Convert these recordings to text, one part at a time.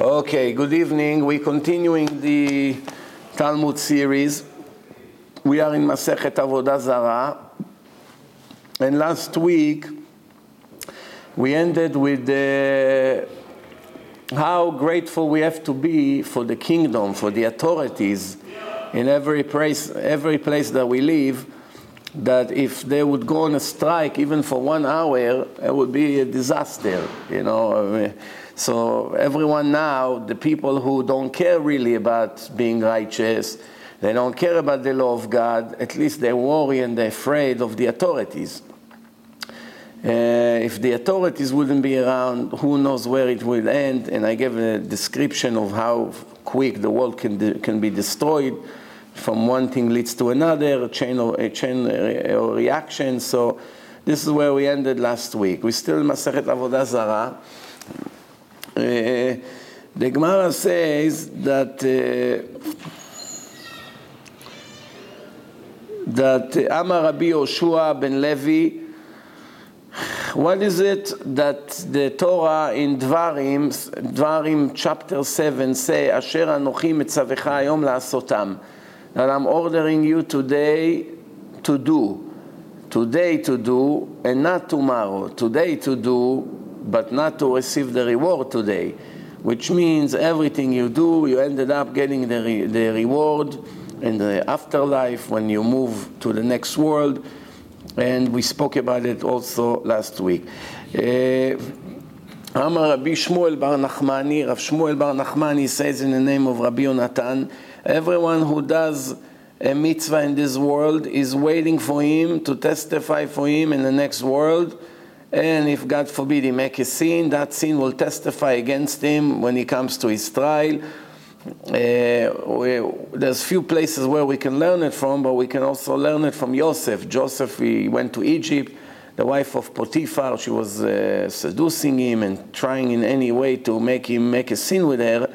Okay, good evening. We're continuing the Talmud series. We are in Masechet Avodah Zarah. And last week, we ended with uh, how grateful we have to be for the kingdom, for the authorities in every place, every place that we live, that if they would go on a strike even for one hour, it would be a disaster, you know. So everyone now, the people who don't care really about being righteous, they don't care about the law of God, at least they worry and they're afraid of the authorities. Uh, if the authorities wouldn't be around, who knows where it will end? And I gave a description of how quick the world can, de- can be destroyed. From one thing leads to another, a chain of a chain or reaction. So this is where we ended last week. We still in Masechet Avodah Zarah. Uh, the Gemara says that uh, that Amar Rabbi Yoshua ben Levi. What is it that the Torah in Dvarim, Dvarim chapter 7 say, Asher anochi metzavecha hayom la'asotam, that I'm ordering you today to do, today to do, and not tomorrow, today to do, but not to receive the reward today, which means everything you do, you ended up getting the, re- the reward in the afterlife when you move to the next world and we spoke about it also last week. Uh, Amar Rabbi Shmuel Bar Nachmani, Rav Shmuel Bar Nachmani says in the name of Rabbi Yonatan, everyone who does a mitzvah in this world is waiting for him to testify for him in the next world. And if God forbid he make a sin, that sin will testify against him when he comes to his trial. Uh, we, there's few places where we can learn it from, but we can also learn it from Joseph. Joseph, he went to Egypt. The wife of Potiphar, she was uh, seducing him and trying in any way to make him make a sin with her.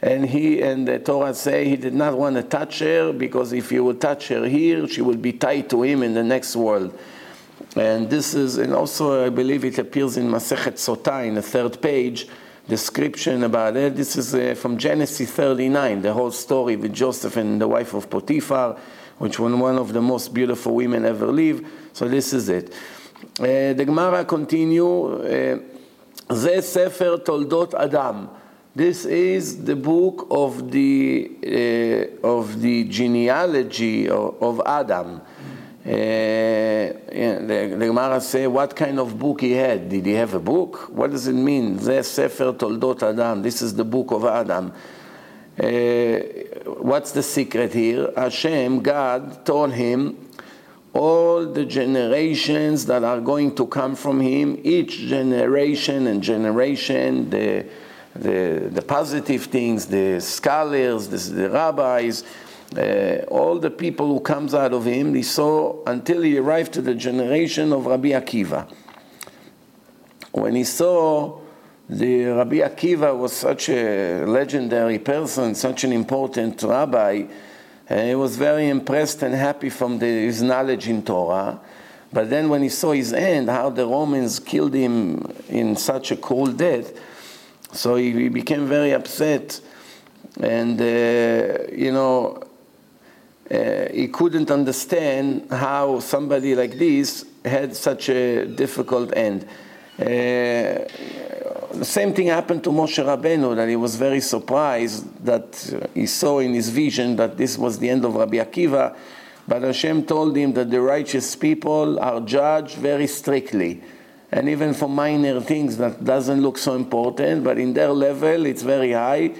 And he and the Torah say he did not want to touch her because if he would touch her here, she would be tied to him in the next world. And this is, and also I believe it appears in Masechet Sotah in the third page description about it. This is uh, from Genesis 39, the whole story with Joseph and the wife of Potiphar, which was one of the most beautiful women ever lived. So this is it. Uh, the Gemara continue. זה ספר תולדות אדם. This is the book of the, uh, of the genealogy of, of Adam. Uh, the, the Gemara say what kind of book he had. Did he have a book? What does it mean? This Sefer Toldot Adam. This is the book of Adam. Uh, what's the secret here? Hashem, God, told him all the generations that are going to come from him, each generation and generation, the, the, the positive things, the scholars, the, the rabbis, uh, all the people who comes out of him, he saw until he arrived to the generation of Rabbi Akiva. When he saw the Rabbi Akiva was such a legendary person, such an important rabbi, uh, he was very impressed and happy from the, his knowledge in Torah. But then when he saw his end, how the Romans killed him in such a cruel death, so he, he became very upset. And, uh, you know, uh, he couldn't understand how somebody like this had such a difficult end. Uh, the same thing happened to Moshe Rabbeinu, that he was very surprised that he saw in his vision that this was the end of Rabbi Akiva, but Hashem told him that the righteous people are judged very strictly. And even for minor things that doesn't look so important, but in their level it's very high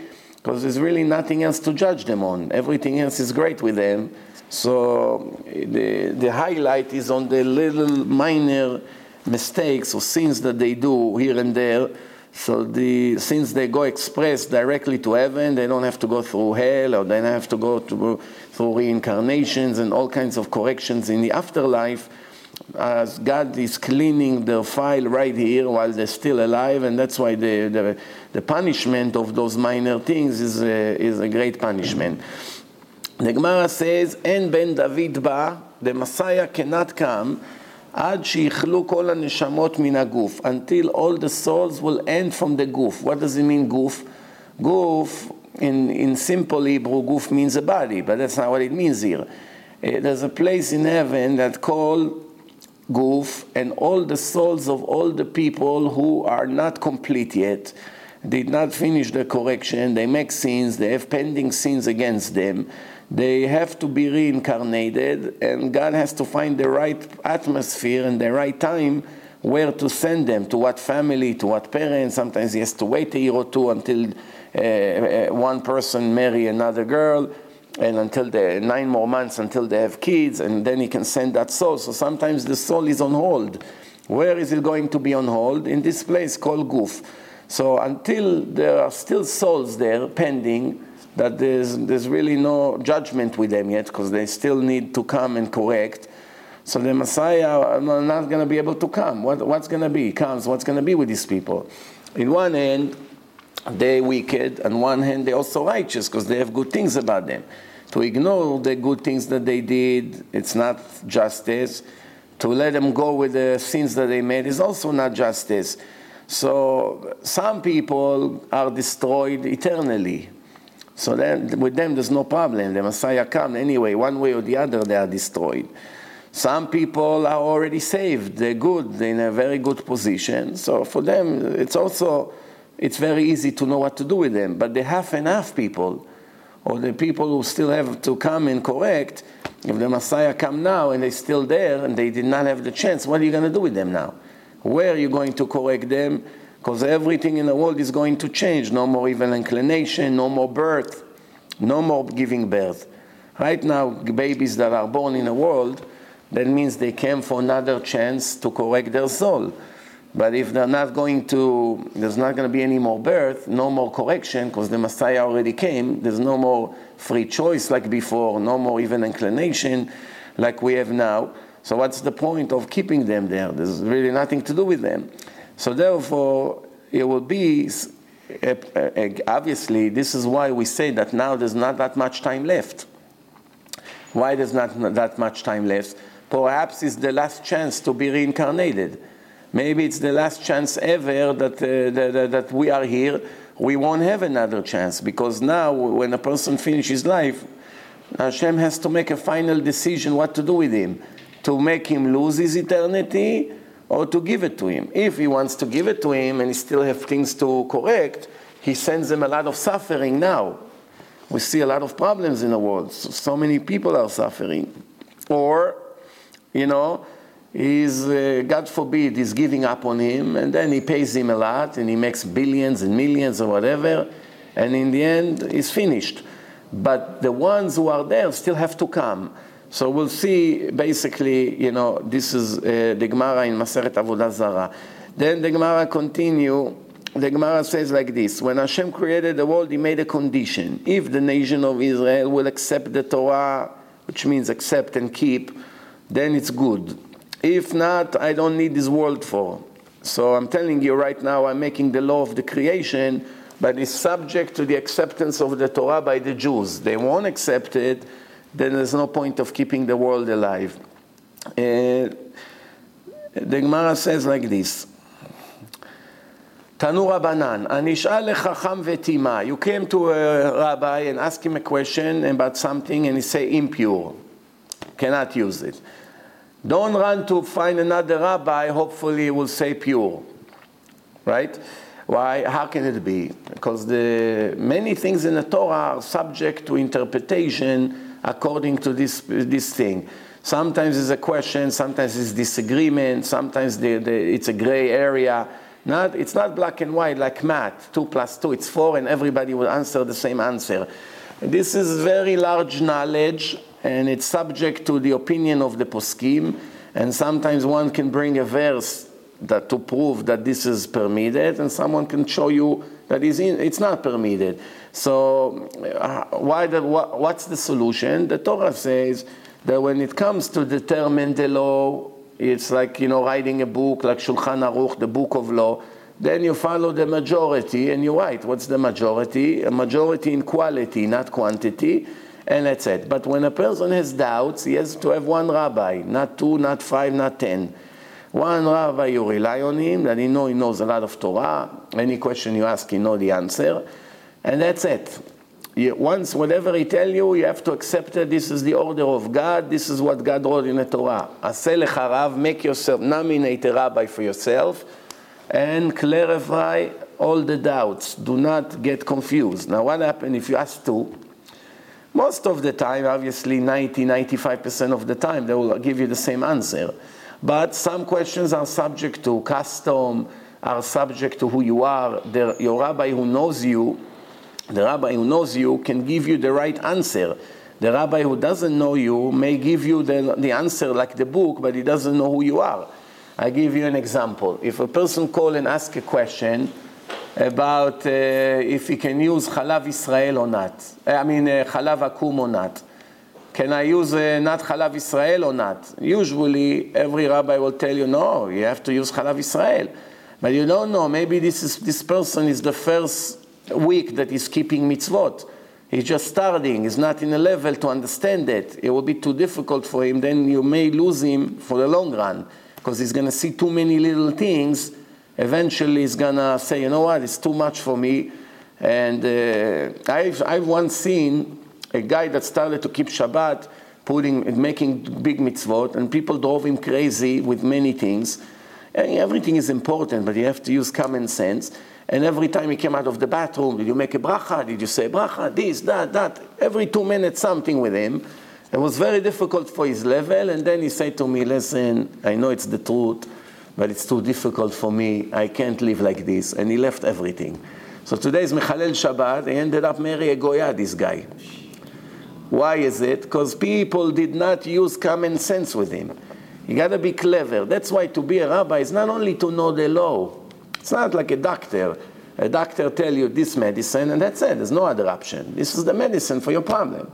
because there's really nothing else to judge them on. Everything else is great with them. So the, the highlight is on the little minor mistakes or sins that they do here and there. So the since they go express directly to heaven, they don't have to go through hell or they don't have to go to, through reincarnations and all kinds of corrections in the afterlife As God is cleaning their file right here while they're still alive, and that's why the, the, the punishment of those minor things is a, is a great punishment. The Gemara says, "En ben David ba, the Messiah cannot come עד שיכלו כל הנשמות מן הגוף, until all the souls will end from the גוף. What does it mean גוף? Guf, in, in simple Hebrew, guf means a body, but that's not what it means here. Uh, there's a place in heaven that called Guf, and all the souls of all the people who are not complete yet, did not finish the correction, they make sins, they have pending sins against them, they have to be reincarnated, and God has to find the right atmosphere and the right time where to send them, to what family, to what parents. Sometimes he has to wait a year or two until uh, uh, one person marry another girl, and until the nine more months until they have kids, and then he can send that soul. So sometimes the soul is on hold. Where is it going to be on hold? In this place called Guf. So until there are still souls there pending, that there's, there's really no judgment with them yet, because they still need to come and correct. So the Messiah are not going to be able to come. What, what's going to be? He comes. What's going to be with these people? In one hand, they wicked. On one hand, they're also righteous because they have good things about them. To ignore the good things that they did, it's not justice. To let them go with the sins that they made is also not justice. So some people are destroyed eternally. So then with them there's no problem. The Messiah comes anyway, one way or the other they are destroyed. Some people are already saved. They're good. They're in a very good position. So for them, it's also it's very easy to know what to do with them. But the half and half people, or the people who still have to come and correct, if the Messiah come now and they're still there and they did not have the chance, what are you going to do with them now? Where are you going to correct them? Because everything in the world is going to change. No more evil inclination, no more birth, no more giving birth. Right now, babies that are born in the world, that means they came for another chance to correct their soul. But if they're not going to, there's not going to be any more birth, no more correction, because the Messiah already came, there's no more free choice like before, no more even inclination like we have now. So what's the point of keeping them there? There's really nothing to do with them. So therefore, it will be, obviously, this is why we say that now there's not that much time left. Why there's not that much time left? Perhaps it's the last chance to be reincarnated. Maybe it's the last chance ever that, uh, that, that we are here. We won't have another chance because now, when a person finishes life, Hashem has to make a final decision what to do with him to make him lose his eternity or to give it to him. If he wants to give it to him and he still have things to correct, he sends him a lot of suffering now. We see a lot of problems in the world. So, so many people are suffering. Or you know, he's, uh, God forbid, he's giving up on him, and then he pays him a lot, and he makes billions and millions or whatever, and in the end, he's finished. But the ones who are there still have to come. So we'll see, basically, you know, this is uh, the Gemara in Masechet Avodah Zarah. Then the Gemara continue, the Gemara says like this, when Hashem created the world, he made a condition. If the nation of Israel will accept the Torah, which means accept and keep, then it's good. If not, I don't need this world for. So I'm telling you right now, I'm making the law of the creation, but it's subject to the acceptance of the Torah by the Jews. They won't accept it, then there's no point of keeping the world alive. Uh, the Gemara says like this. Tanu Rabbanan, Anish'al lechacham vetima. You came to a rabbi and ask him a question about something and he say impure. Cannot use it. Don't run to find another rabbi, hopefully will say pure. Right? Why? How can it be? Because the many things in the Torah are subject to interpretation according to this, this thing. Sometimes it's a question, sometimes it's disagreement, sometimes the, the, it's a gray area. Not, it's not black and white like math, 2 plus 2, it's 4, and everybody will answer the same answer. This is very large knowledge, and it's subject to the opinion of the poskim. And sometimes one can bring a verse that to prove that this is permitted, and someone can show you that it's not permitted. So, uh, why the, what, what's the solution? The Torah says that when it comes to determine the law, it's like you know writing a book like Shulchan Aruch, the book of law. Then you follow the majority and you write. What's the majority? A majority in quality, not quantity and that's it. But when a person has doubts, he has to have one rabbi, not two, not five, not ten. One rabbi, you rely on him, that he know he knows a lot of Torah. Any question you ask, he know the answer. And that's it. You, once, whatever he tell you, you have to accept it. This is the order of God. This is what God wrote in the Torah. Lecharav, make yourself, nominate a rabbi for yourself, and clarify all the doubts. Do not get confused. Now, what happens if you ask two? Most of the time, obviously 90, 95% of the time, they will give you the same answer. But some questions are subject to custom, are subject to who you are. The, your rabbi who knows you the rabbi who knows you can give you the right answer. The rabbi who doesn't know you may give you the, the answer like the book, but he doesn't know who you are. I give you an example. If a person call and ask a question about uh, if he can use Chalav Israel or not, I mean uh, Chalav Akum or not, can I use uh, not Chalav Israel or not? Usually, every rabbi will tell you, no, you have to use Chalav Israel. But you don't know, maybe this, is, this person is the first week that he's keeping mitzvot. He's just starting, he's not in a level to understand it. It will be too difficult for him, then you may lose him for the long run because he's going to see too many little things. Eventually, he's to say, you know what, it's too much for me. And uh, I've, I've once seen a guy that started to keep Shabbat, putting, making big mitzvot, and people drove him crazy with many things. And everything is important, but you have to use common sense. And every time he came out of the bathroom, did you make a bracha? Did you say bracha? This, that, that. Every two minutes, something with him. It was very difficult for his level. And then he said to me, listen, I know it's the truth, but it's too difficult for me. I can't live like this. And he left everything. So today is Mechalel Shabbat. He ended up marrying a Goya, this guy. Why is it? Because people did not use common sense with him. You got to be clever. That's why to be a rabbi is not only to know the law, it's not like a doctor. A doctor tell you this medicine and that's it. There's no other option. This is the medicine for your problem.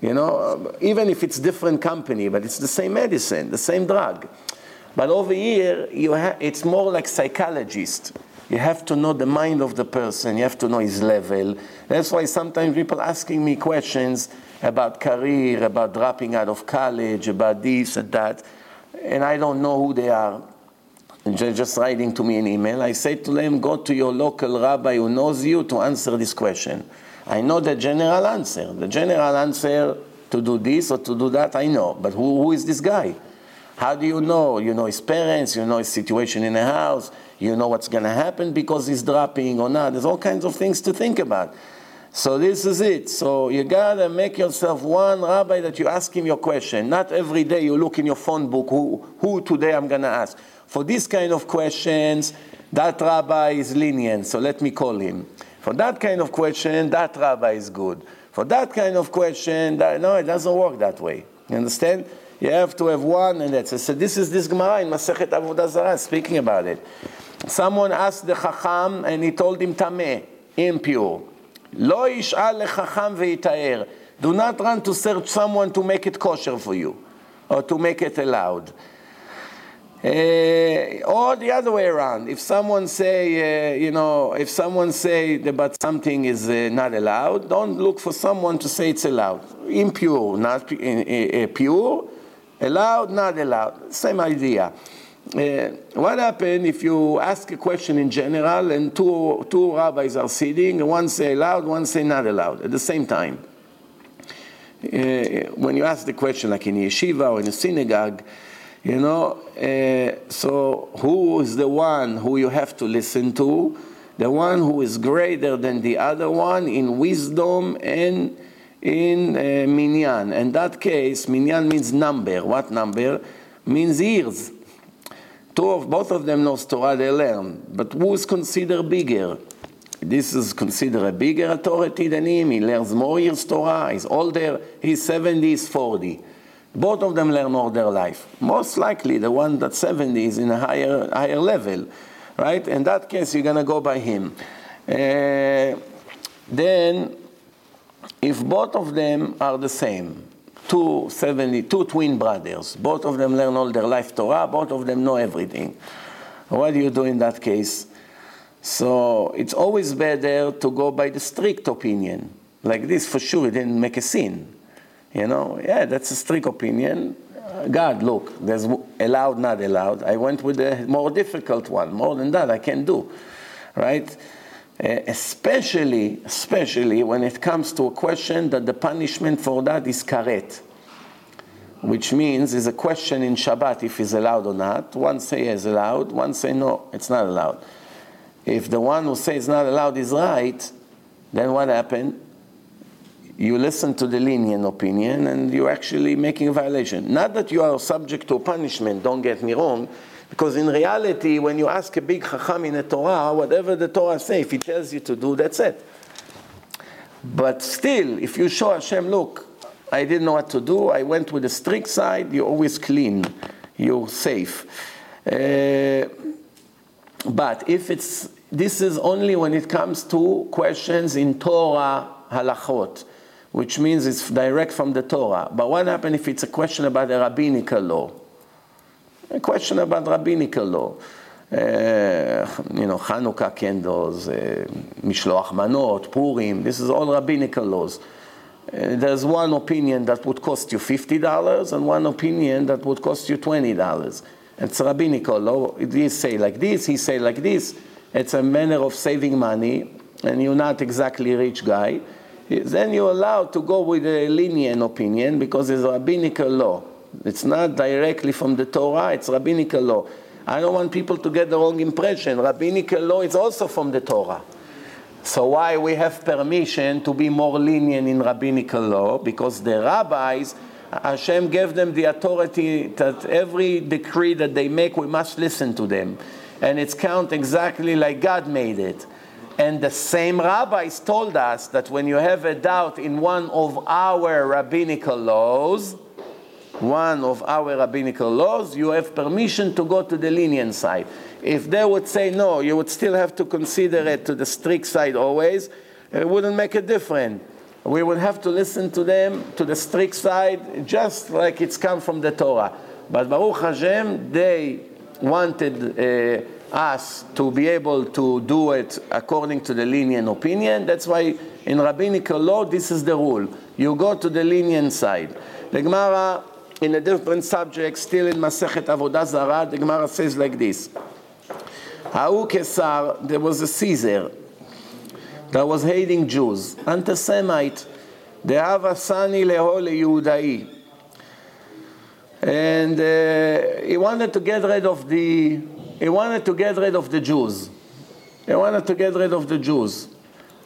You know, even if it's different company, but it's the same medicine, the same drug. But over here, you ha- it's more like psychologist. You have to know the mind of the person. You have to know his level. That's why sometimes people asking me questions about career, about dropping out of college, about this and that, and I don't know who they are just writing to me an email, I say to them, go to your local rabbi who knows you to answer this question. I know the general answer. The general answer to do this or to do that, I know. But who, who is this guy? How do you know? You know his parents, you know his situation in the house, you know what's going to happen because he's dropping or not. There's all kinds of things to think about. So this is it. So you gotta make yourself one rabbi that you ask him your question. Not every day you look in your phone book who, who today I'm gonna ask. For this kind of questions, that rabbi is lenient, so let me call him. For that kind of question, that rabbi is good. For that kind of question, that, no, it doesn't work that way. You understand? You have to have one, and that's it. So this is this Gemara in Masechet Avodah Zarah speaking about it. Someone asked the Chacham, and he told him tameh, impure. Lo yish'al lechacham ve'itaer. Do not run to search someone to make it kosher for you, or to make it allowed. Uh, or the other way around. If someone say, uh, you know, if someone say that something is uh, not allowed, don't look for someone to say it's allowed. Impure, not pure, allowed, not allowed. Same idea. Uh, what happens if you ask a question in general and two, two rabbis are sitting, one say allowed, one say not allowed at the same time? Uh, when you ask the question, like in a yeshiva or in a synagogue, you know, uh, so who is the one who you have to listen to? The one who is greater than the other one in wisdom and in uh, minyan. In that case, minyan means number. What number? Means years. Two of both of them knows Torah, they learn. But who is considered bigger? This is considered a bigger authority than him. He learns more years Torah. He's older. He's 70, he's 40. Both of them learn all their life. Most likely, the one that's 70 is in a higher, higher level, right? In that case, you're to go by him. Uh, then, if both of them are the same, two 70, two twin brothers, both of them learn all their life Torah, both of them know everything. What do you do in that case? So it's always better to go by the strict opinion. Like this, for sure, he didn't make a sin. You know, yeah, that's a strict opinion. Uh, God, look, there's allowed, not allowed. I went with the more difficult one. More than that, I can't do, right? Uh, especially, especially when it comes to a question that the punishment for that is karet, which means is a question in Shabbat if it's allowed or not. One say it's allowed, one say no, it's not allowed. If the one who says not allowed is right, then what happened? You listen to the lenient opinion and you're actually making a violation. Not that you are subject to punishment, don't get me wrong, because in reality, when you ask a big chacham in the Torah, whatever the Torah says, if he tells you to do, that's it. But still, if you show Hashem, look, I didn't know what to do, I went with the strict side, you're always clean, you're safe. Uh, but if it's, this is only when it comes to questions in Torah halachot, which means it's direct from the Torah. But what happens if it's a question about a rabbinical law? A question about rabbinical law. Uh, you know, Hanukkah candles, uh, Mishloach Manot, Purim, this is all rabbinical laws. Uh, there's one opinion that would cost you $50 and one opinion that would cost you $20. It's rabbinical law. He say like this, he say like this. It's a manner of saving money and you're not exactly a rich guy. Then you're allowed to go with a lenient opinion because it's rabbinical law. It's not directly from the Torah, it's rabbinical law. I don't want people to get the wrong impression. Rabbinical law is also from the Torah. So why we have permission to be more lenient in rabbinical law? Because the rabbis, Hashem gave them the authority that every decree that they make, we must listen to them. And it's count exactly like God made it. And the same rabbis told us that when you have a doubt in one of our rabbinical laws, one of our rabbinical laws, you have permission to go to the lenient side. If they would say no, you would still have to consider it to the strict side always. It wouldn't make a difference. We would have to listen to them to the strict side, just like it's come from the Torah. But Baruch Hashem, they wanted uh, us to be able to do it according to the lenient opinion. That's why in rabbinical law, this is the rule. You go to the lenient side. The Gemara in a different subject, still in Masechet Avodah Zarah, the Gemara says like this. Ha'u Kesar, there was a Caesar that was hating Jews, anti-Semite, the Avasani leho Yehudai. And uh, he wanted to get rid of the, he wanted to get rid of the Jews. He wanted to get rid of the Jews.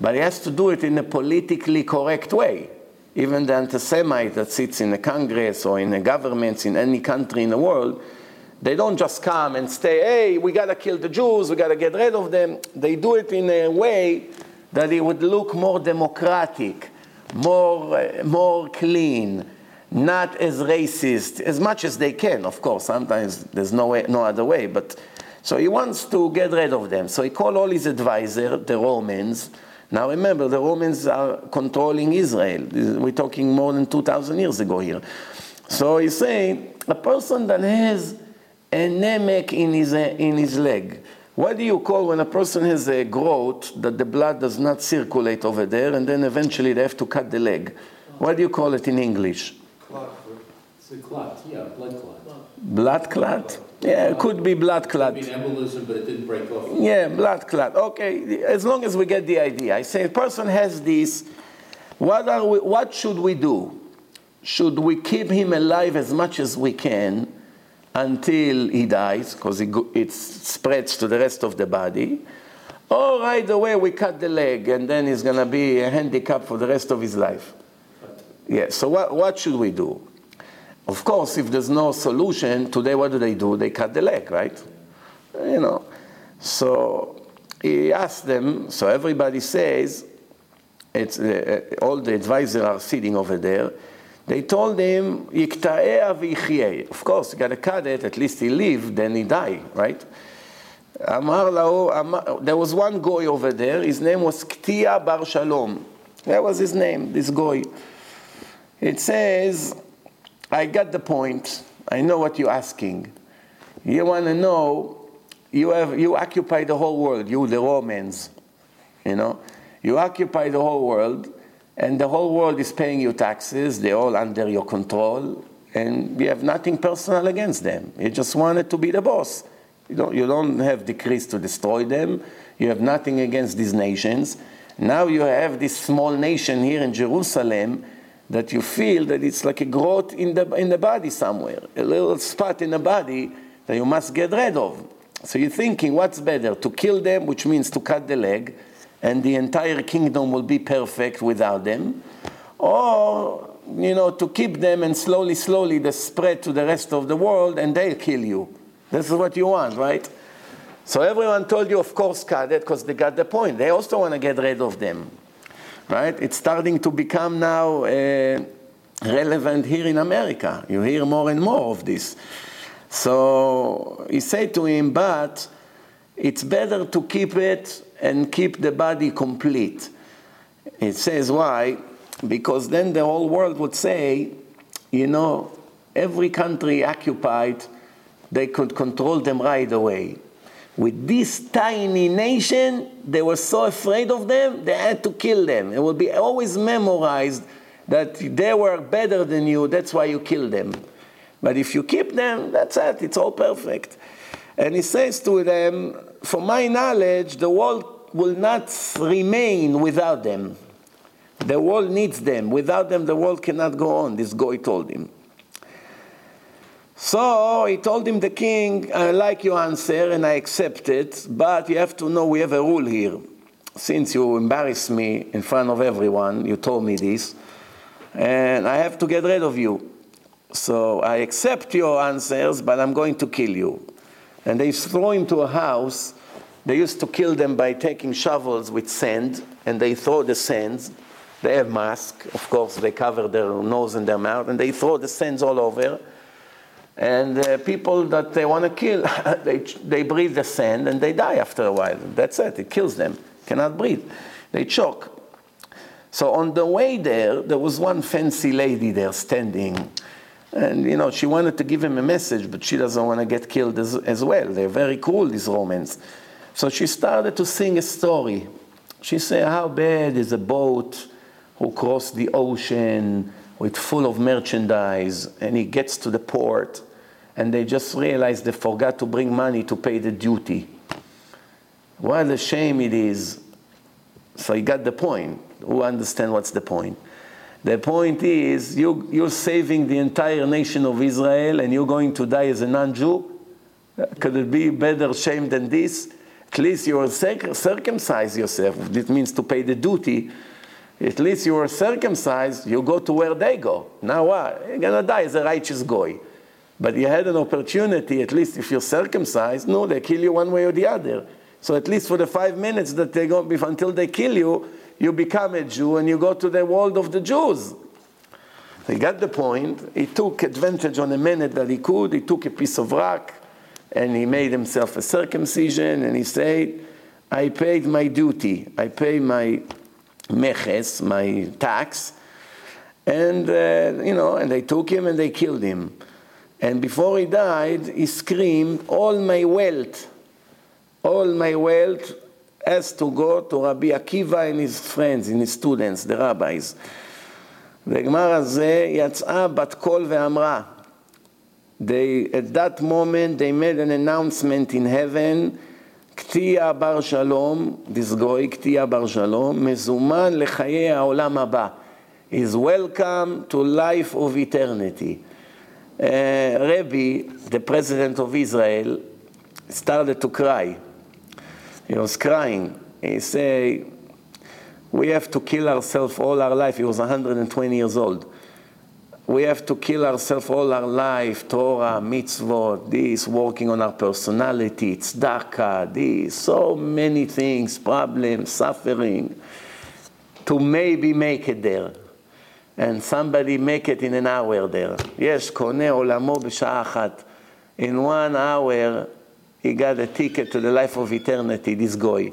But he has to do it in a politically correct way. Even the anti-Semite that sits in the Congress or in the governments in any country in the world, they don't just come and say, hey, we got to kill the Jews, we got to get rid of them. They do it in a way that it would look more democratic, more, uh, more clean, not as racist, as much as they can, of course. Sometimes there's no, way, no other way. But So he wants to get rid of them. So he called all his advisors, the Romans, now remember, the Romans are controlling Israel. We're talking more than 2,000 years ago here. So he's saying, a person that has a nemek in his, in his leg, what do you call when a person has a growth that the blood does not circulate over there and then eventually they have to cut the leg? What do you call it in English? Clot. It's a clot, yeah, blood clot. Blood clot? Yeah, it could be blood clot. It could be embolism, but it didn't break off. Yeah, blood clot. Okay, as long as we get the idea. I say a person has this. What, are we, what should we do? Should we keep him alive as much as we can until he dies, because it, it spreads to the rest of the body? Or right away we cut the leg and then he's going to be a handicap for the rest of his life? Yeah, so what, what should we do? Of course, if there's no solution, today what do they do? They cut the leg, right? You know. So he asked them, so everybody says, it's, uh, all the advisors are sitting over there. They told him, Of course, you got to cut it, at least he lived, then he died, right? there was one guy over there, his name was Ktia Bar Shalom. That was his name, this guy. It says, I got the point. I know what you're asking. You want to know, you, have, you occupy the whole world, you, the Romans. You know, you occupy the whole world, and the whole world is paying you taxes, they're all under your control, and you have nothing personal against them. You just wanted to be the boss. You don't, you don't have decrees to destroy them. You have nothing against these nations. Now you have this small nation here in Jerusalem that you feel that it's like a growth in the, in the body somewhere, a little spot in the body that you must get rid of. So you're thinking, what's better, to kill them, which means to cut the leg, and the entire kingdom will be perfect without them, or you know, to keep them and slowly, slowly they spread to the rest of the world and they'll kill you. This is what you want, right? So everyone told you, of course, cut it because they got the point. They also want to get rid of them, right? It's starting to become now uh, relevant here in America. You hear more and more of this. So he said to him, but it's better to keep it and keep the body complete. It says why? Because then the whole world would say, you know, every country occupied, they could control them right away. With this tiny nation, they were so afraid of them, they had to kill them. It will be always memorized that they were better than you, that's why you kill them. But if you keep them, that's it, it's all perfect. And he says to them, For my knowledge, the world will not remain without them. The world needs them. Without them, the world cannot go on, this guy told him. So he told him, the king, I like your answer and I accept it, but you have to know we have a rule here. Since you embarrassed me in front of everyone, you told me this, and I have to get rid of you. So I accept your answers, but I'm going to kill you. And they throw him to a house. They used to kill them by taking shovels with sand, and they throw the sands. They have masks, of course, they cover their nose and their mouth, and they throw the sands all over and uh, people that they want to kill, they, they breathe the sand and they die after a while. That's it, it kills them. Cannot breathe. They choke. So on the way there, there was one fancy lady there standing. And you know, she wanted to give him a message, but she doesn't want to get killed as, as well. They're very cruel, these Romans. So she started to sing a story. She said, How bad is a boat who crossed the ocean with full of merchandise and he gets to the port and they just realize they forgot to bring money to pay the duty. What a shame it is. So you got the point. Who understand what's the point? The point is you, you're saving the entire nation of Israel and you're going to die as a non-Jew? Could it be better shame than this? At least you are circumcised yourself. It means to pay the duty. At least you are circumcised, you go to where they go. Now what? You're going to die as a righteous goy. But you had an opportunity, at least if you're circumcised, no, they kill you one way or the other. So at least for the five minutes that they go until they kill you, you become a Jew and you go to the world of the Jews. He got the point. He took advantage on a minute that he could. He took a piece of rock and he made himself a circumcision and he said, I paid my duty. I paid my meches, my tax. And, uh, you know, and they took him and they killed him. And before he died, he screamed, All my wealth, all my wealth has to go to Rabbi Akiva and his friends, and his students, the rabbis. בגמר הזה יצאה בת קול ואמרה, they, at that moment they made an announcement in heaven, קטיע בר שלום, this guy, קטיע בר שלום, מזומן לחיי העולם הבא. is welcome to life of eternity. uh, Rebbe, the president of Israel, started to cry. He was crying. He said, we have to kill ourselves all our life. He was 120 years old. We have to kill ourselves all our life, Torah, mitzvot, this, working on our personality, tzedakah, this, so many things, problems, suffering, to maybe make it there and somebody make it in an hour there. Yes, קונה עולמו בשעה אחת. In one hour, he got a ticket to the life of eternity, this guy.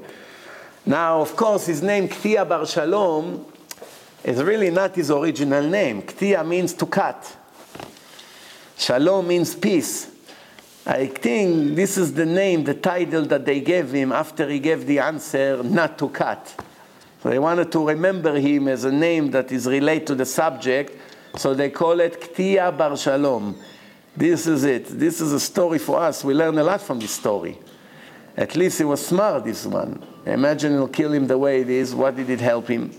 Now, of course, his name, Ktia Bar Shalom, is really not his original name. Ktia means to cut. Shalom means peace. I think this is the name, the title that they gave him after he gave the answer not to cut. So they wanted to remember him as a name that is related to the subject, so they call it Ktia Bar Shalom. This is it. This is a story for us. We learn a lot from this story. At least he was smart, this one. Imagine it'll kill him the way it is. What did it help him?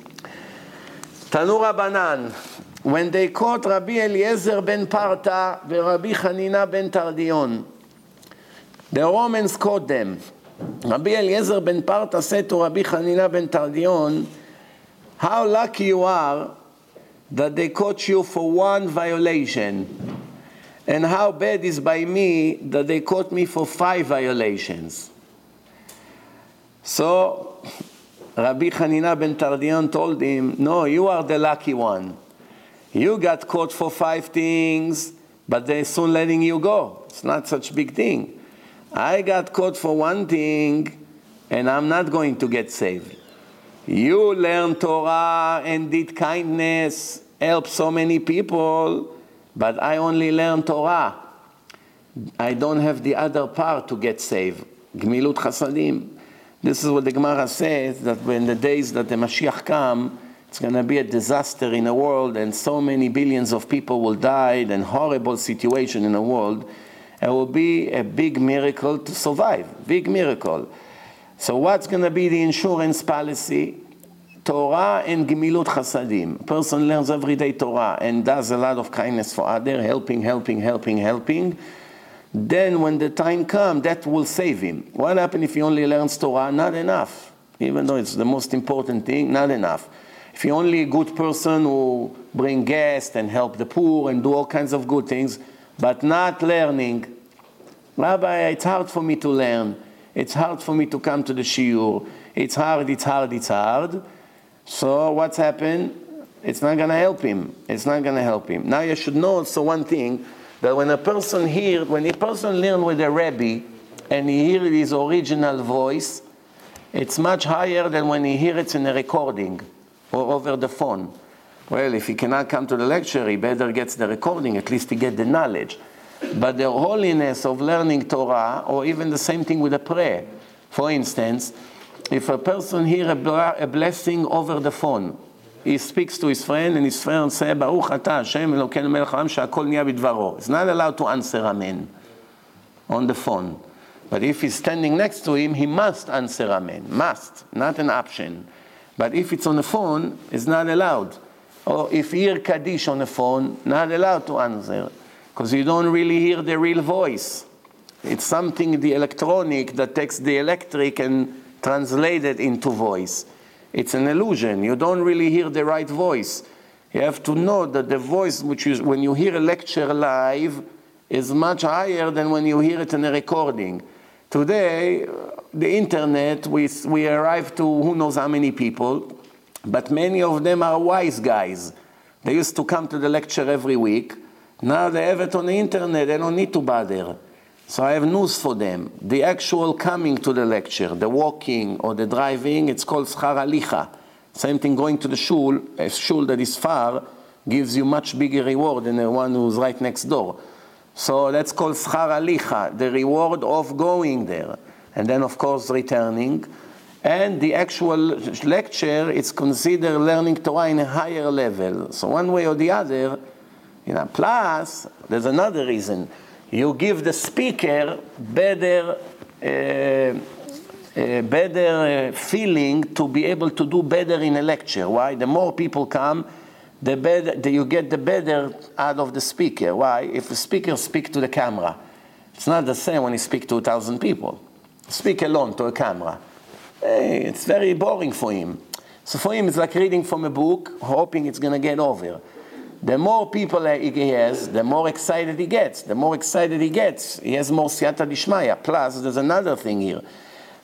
Tanu Rabbanan. When they caught Rabbi Eliezer ben Parta and Rabbi Hanina ben Tardion, the Romans caught them. Rabbi Eliezer ben Parta said to Rabbi Hanina ben Tardion, How lucky you are that they caught you for one violation, and how bad is by me that they caught me for five violations. So Rabbi Hanina ben Tardion told him, No, you are the lucky one. You got caught for five things, but they're soon letting you go. It's not such a big thing. I got caught for one thing, and I'm not going to get saved. You learned Torah and did kindness, helped so many people, but I only learned Torah. I don't have the other part to get saved. Gmilut Chasadim. This is what the Gemara says that when the days that the Mashiach come, it's going to be a disaster in the world, and so many billions of people will die, and horrible situation in the world. It will be a big miracle to survive. Big miracle. So what's going to be the insurance policy? Torah and Gemilut Chasadim. Person learns every day Torah and does a lot of kindness for other, helping, helping, helping, helping. Then when the time comes, that will save him. What happens if he only learns Torah? Not enough. Even though it's the most important thing, not enough. If you're only a good person who bring guests and help the poor and do all kinds of good things, but not learning, Rabbi, it's hard for me to learn. It's hard for me to come to the shiur. It's hard, it's hard, it's hard. So what's happened? It's not going to help him. It's not going to help him. Now you should know also one thing, that when a person hear, when a person learn with a rabbi, and he hear his original voice, it's much higher than when he hear it in a recording or over the phone. Well, if he cannot come to the lecture, he better gets the recording, at least he get the knowledge. But the holiness of learning Torah, or even the same thing with a prayer. For instance, if a person hear a, a blessing over the phone, he speaks to his friend, and his friend say, Baruch atah Hashem Elokeinu melech haolam she'akol niya bidvaro. He's not allowed to answer Amen on the phone. But if he's standing next to him, he must answer Amen. Must, not an option. But if it's on the phone, it's not allowed. Or if you hear Kaddish on the phone, not allowed to answer. Because you don't really hear the real voice. It's something, the electronic, that takes the electric and translates it into voice. It's an illusion. You don't really hear the right voice. You have to know that the voice, which is when you hear a lecture live, is much higher than when you hear it in a recording. Today, the internet, we, we arrive to who knows how many people, but many of them are wise guys. They used to come to the lecture every week. Now they have it on the internet, they don't need to bother. So I have news for them. The actual coming to the lecture, the walking or the driving, it's called schar halicha. Same thing going to the shul, a shul that is far gives you much bigger reward than the one who's right next door. So that's called schar halicha, the reward of going there. And then of course returning. And the actual lecture is considered learning Torah in a higher level. So one way or the other, you know, plus there's another reason you give the speaker better, uh, uh, better uh, feeling to be able to do better in a lecture. Why? The more people come, the better the, you get the better out of the speaker. Why? If the speaker speak to the camera, it's not the same when he speak to a thousand people. Speak alone to a camera. Hey, it's very boring for him. So for him, it's like reading from a book, hoping it's to get over. The more people he has, the more excited he gets. The more excited he gets, he has more siyata dishmaya. Plus, there's another thing here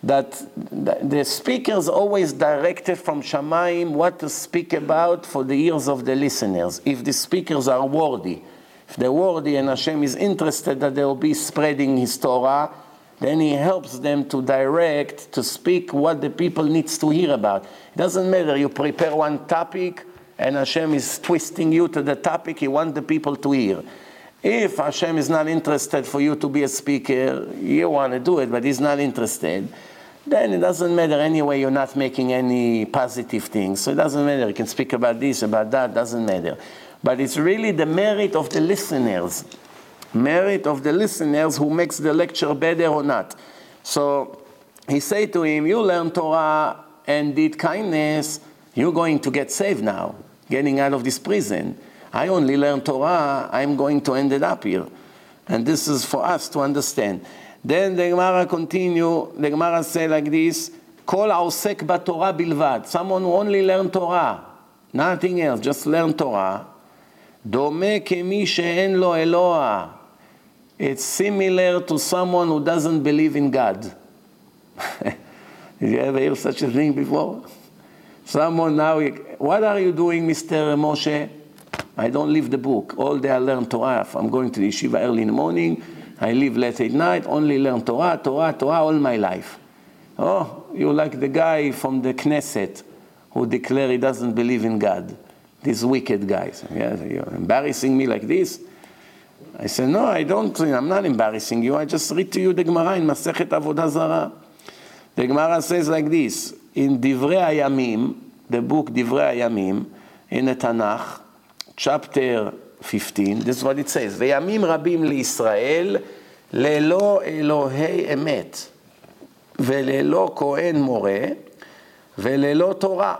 that the speakers always directed from Shamaim what to speak about for the ears of the listeners. If the speakers are worthy, if they're worthy and Hashem is interested that they'll be spreading His Torah, then He helps them to direct, to speak what the people needs to hear about. It doesn't matter, you prepare one topic, and Hashem is twisting you to the topic He wants the people to hear. If Hashem is not interested for you to be a speaker, you want to do it, but He's not interested, then it doesn't matter anyway, you're not making any positive things. So it doesn't matter. You can speak about this, about that, doesn't matter. But it's really the merit of the listeners. Merit of the listeners who makes the lecture better or not. So he said to him, You learn Torah and did kindness, you're going to get saved now, getting out of this prison. I only learned Torah, I'm going to end it up here. And this is for us to understand. Then the Gemara continue, the Gemara say like this, כל העוסק בתורה בלבד, someone who only learn Torah, nothing else, just learn Torah, דומה כמי שאין לו אלוה. It's similar to someone who doesn't believe in God. Did you ever hear such a thing before? Someone now, what are you doing, Mr. Moshe? I don't leave the book. All day I learn Torah. I'm going to the yeshiva early in the morning. I leave late at night, only learn Torah, Torah, Torah all my life. Oh, you're like the guy from the Knesset who declare he doesn't believe in God. These wicked guys. Yeah, you're embarrassing me like this. I said, no, I don't, I'm not embarrassing you. I just read to you the Gemara in Masechet Avodah Zarah. The Gemara says like this, in Divrei Hayamim, the book Divrei Hayamim, in the Tanakh, chapter 15, this is what it says, וימים רבים לישראל ללא אלוהי אמת, וללא כהן מורה, וללא תורה.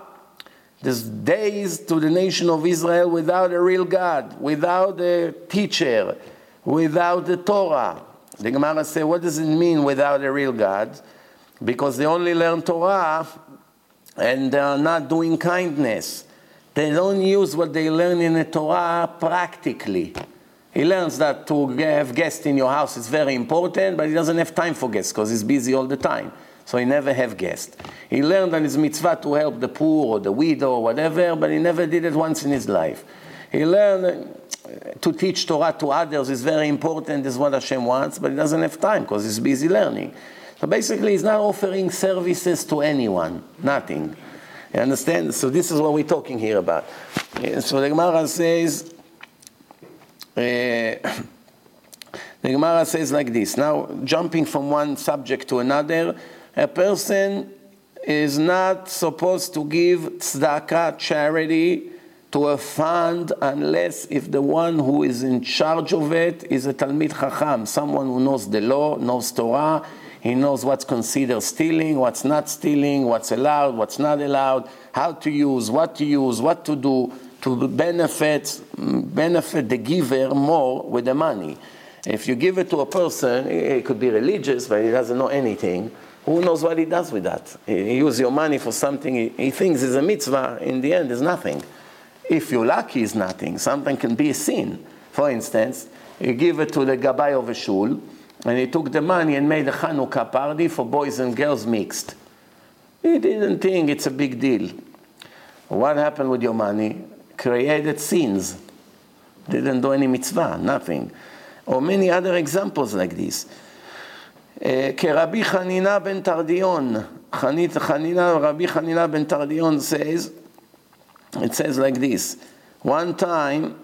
There's days to the nation of Israel without a real God, without a teacher, without the Torah. The Gemara says, what does it mean without a real God? Because they only learn Torah and they are not doing kindness. They don't use what they learn in the Torah practically. He learns that to have guests in your house is very important, but he doesn't have time for guests because he's busy all the time. So he never have guests. He learned that it's mitzvah to help the poor or the widow or whatever, but he never did it once in his life. He learned uh, to teach Torah to others is very important, is what Hashem wants, but he doesn't have time because he's busy learning. So basically, he's not offering services to anyone, nothing. You understand? So this is what we're talking here about. So the Gemara says, uh, the Gemara says like this. Now, jumping from one subject to another, a person is not supposed to give tzedakah, charity, to a fund unless if the one who is in charge of it is a Talmid Chacham, someone who knows the law, knows Torah, he knows what's considered stealing, what's not stealing, what's allowed, what's not allowed, how to use, what to use, what to do to benefit, benefit the giver more with the money. If you give it to a person, it could be religious, but he doesn't know anything. Who knows what he does with that? He uses your money for something he, thinks is a mitzvah. In the end, is nothing. If you're lucky, it's nothing. Something can be a sin. For instance, you give it to the gabbai of a shul, and he took the money and made a Hanukkah party for boys and girls mixed. He didn't think it's a big deal. What happened with your money? Created sins. Didn't do any mitzvah, nothing. Or many other examples like this. כרבי חנינה בן תרדיון, חנינה, רבי חנינה בן תרדיון says, it says like this, one time uh,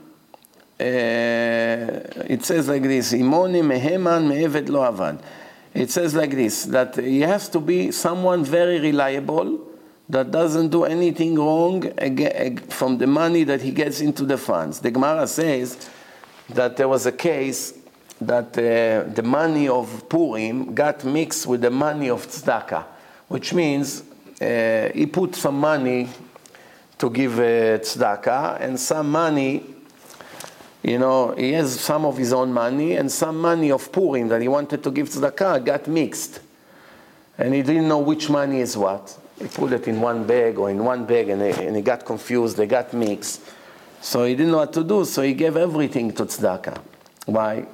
it says like this, Imoni meheman me'eved lo avad. It says like this, that he has to be someone very reliable that doesn't do anything wrong from the money that he gets into the funds. The Gemara says that there was a case that uh, the money of Purim got mixed with the money of tzedakah, which means uh, he put some money to give uh, tzedakah and some money you know, he has some of his own money and some money of Purim that he wanted to give tzedakah got mixed. And he didn't know which money is what. He put it in one bag or in one bag and, he, and he got confused, they got mixed. So he didn't know what to do, so he gave everything to tzedakah. Why?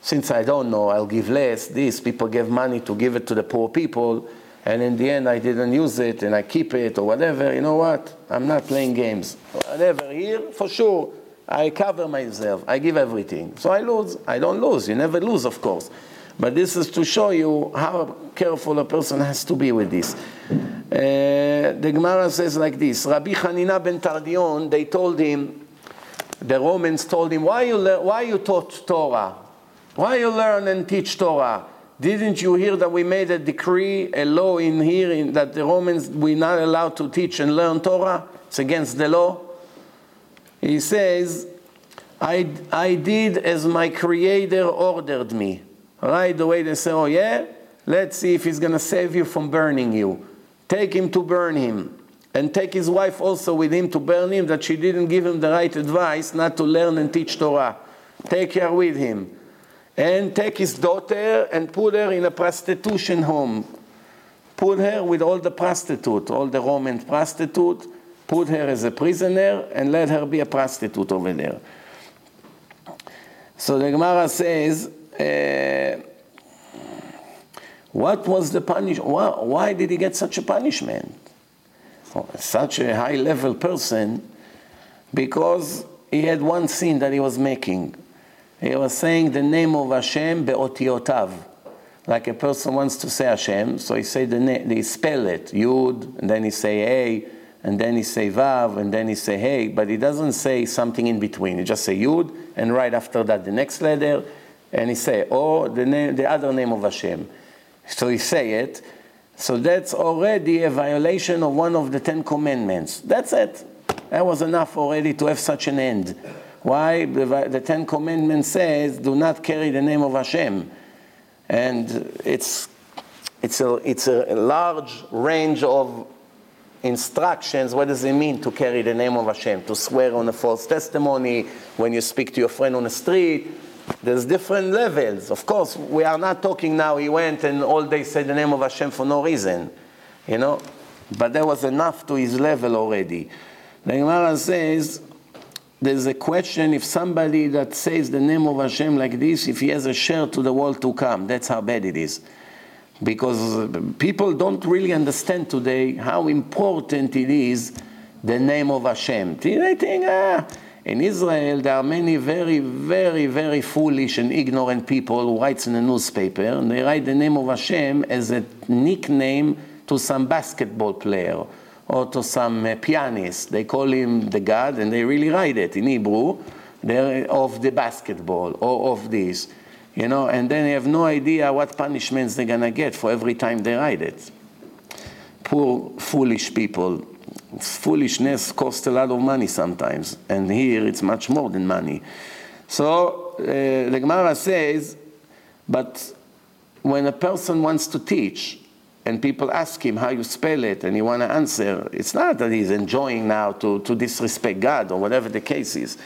Since I don't know, I'll give less. These people gave money to give it to the poor people, and in the end I didn't use it and I keep it or whatever. You know what? I'm not playing games. Whatever, here, for sure. I cover myself, I give everything. So I lose. I don't lose. You never lose, of course. But this is to show you how careful a person has to be with this. Uh, the Gemara says like this Rabbi Hanina ben Tardion, they told him, the Romans told him, why you, le- why you taught Torah? Why you learn and teach Torah? Didn't you hear that we made a decree, a law in here in, that the Romans, we're not allowed to teach and learn Torah? It's against the law. He says, I, I did as my creator ordered me. Right? away they say, oh yeah? Let's see if he's going to save you from burning you. Take him to burn him. And take his wife also with him to burn him, that she didn't give him the right advice not to learn and teach Torah. Take her with him. And take his daughter and put her in a prostitution home. Put her with all the prostitute, all the Roman prostitute. Put her as a prisoner and let her be a prostitute over there. So the Gemara says, uh, what was the punishment? Why, why, did he get such a punishment? Oh, such a high level person, because he had one sin that he was making. He was saying the name of Hashem be'otiotav. Like a person wants to say Hashem, so he say the name, he spell it, Yud, and then he say Hey, and then he say Vav, and then he say Hey, but he doesn't say something in between. He just say Yud, and right after that the next letter, and he say, or the, name, the other name of Hashem. So he say it. So that's already a violation of one of the Ten Commandments. That's it. That was enough already to have such an end. Why? The, the Ten Commandments says, do not carry the name of Hashem. And it's, it's, a, it's a large range of instructions. What does it mean to carry the name of Hashem? To swear on a false testimony when you speak to your friend on the street, there's different levels. Of course, we are not talking now, he went and all day said the name of Hashem for no reason, you know? But that was enough to his level already. The Gemara says, there's a question if somebody that says the name of Hashem like this, if he has a share to the world to come, that's how bad it is. Because people don't really understand today how important it is the name of Hashem. They think, ah, in Israel, there are many very, very, very foolish and ignorant people who write in a newspaper, and they write the name of Hashem as a nickname to some basketball player or to some uh, pianist. They call him the God, and they really write it in Hebrew, of the basketball or of this, you know, and then they have no idea what punishments they're gonna get for every time they write it. Poor, foolish people foolishness costs a lot of money sometimes, and here it's much more than money. So uh, the Gemara says, but when a person wants to teach, and people ask him how you spell it, and he want to answer, it's not that he's enjoying now to, to disrespect God or whatever the case is.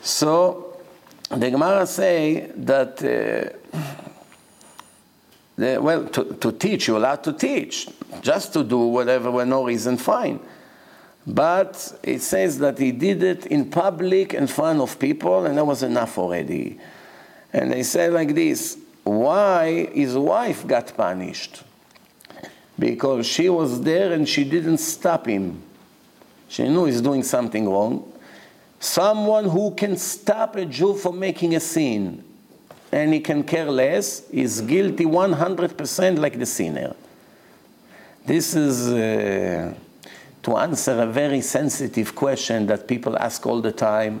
So the Gemara say that. Uh, the, well, to, to teach, you're allowed to teach. Just to do whatever for no reason, fine. But it says that he did it in public in front of people, and that was enough already. And they say like this why his wife got punished? Because she was there and she didn't stop him. She knew he's doing something wrong. Someone who can stop a Jew from making a sin and he can care less, is guilty 100% like the sinner. This is uh, to answer a very sensitive question that people ask all the time.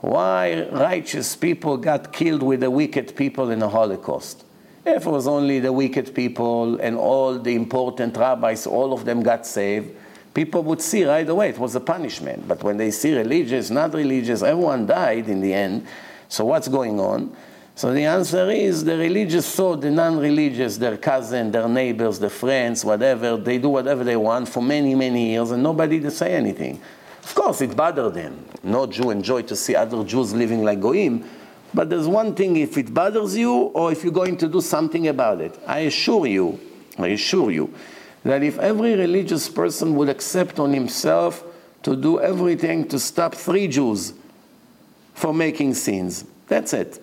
Why righteous people got killed with the wicked people in the Holocaust? If it was only the wicked people and all the important rabbis, all of them got saved, people would see right away it was a punishment. But when they see religious, not religious, everyone died in the end. So what's going on? So the answer is the religious thought the non-religious, their cousin, their neighbors, their friends, whatever, they do whatever they want for many, many years and nobody to say anything. Of course, it bothered them. No Jew enjoyed to see other Jews living like goyim, but there's one thing if it bothers you or if you're going to do something about it. I assure you, I assure you, that if every religious person would accept on himself to do everything to stop three Jews from making sins, that's it.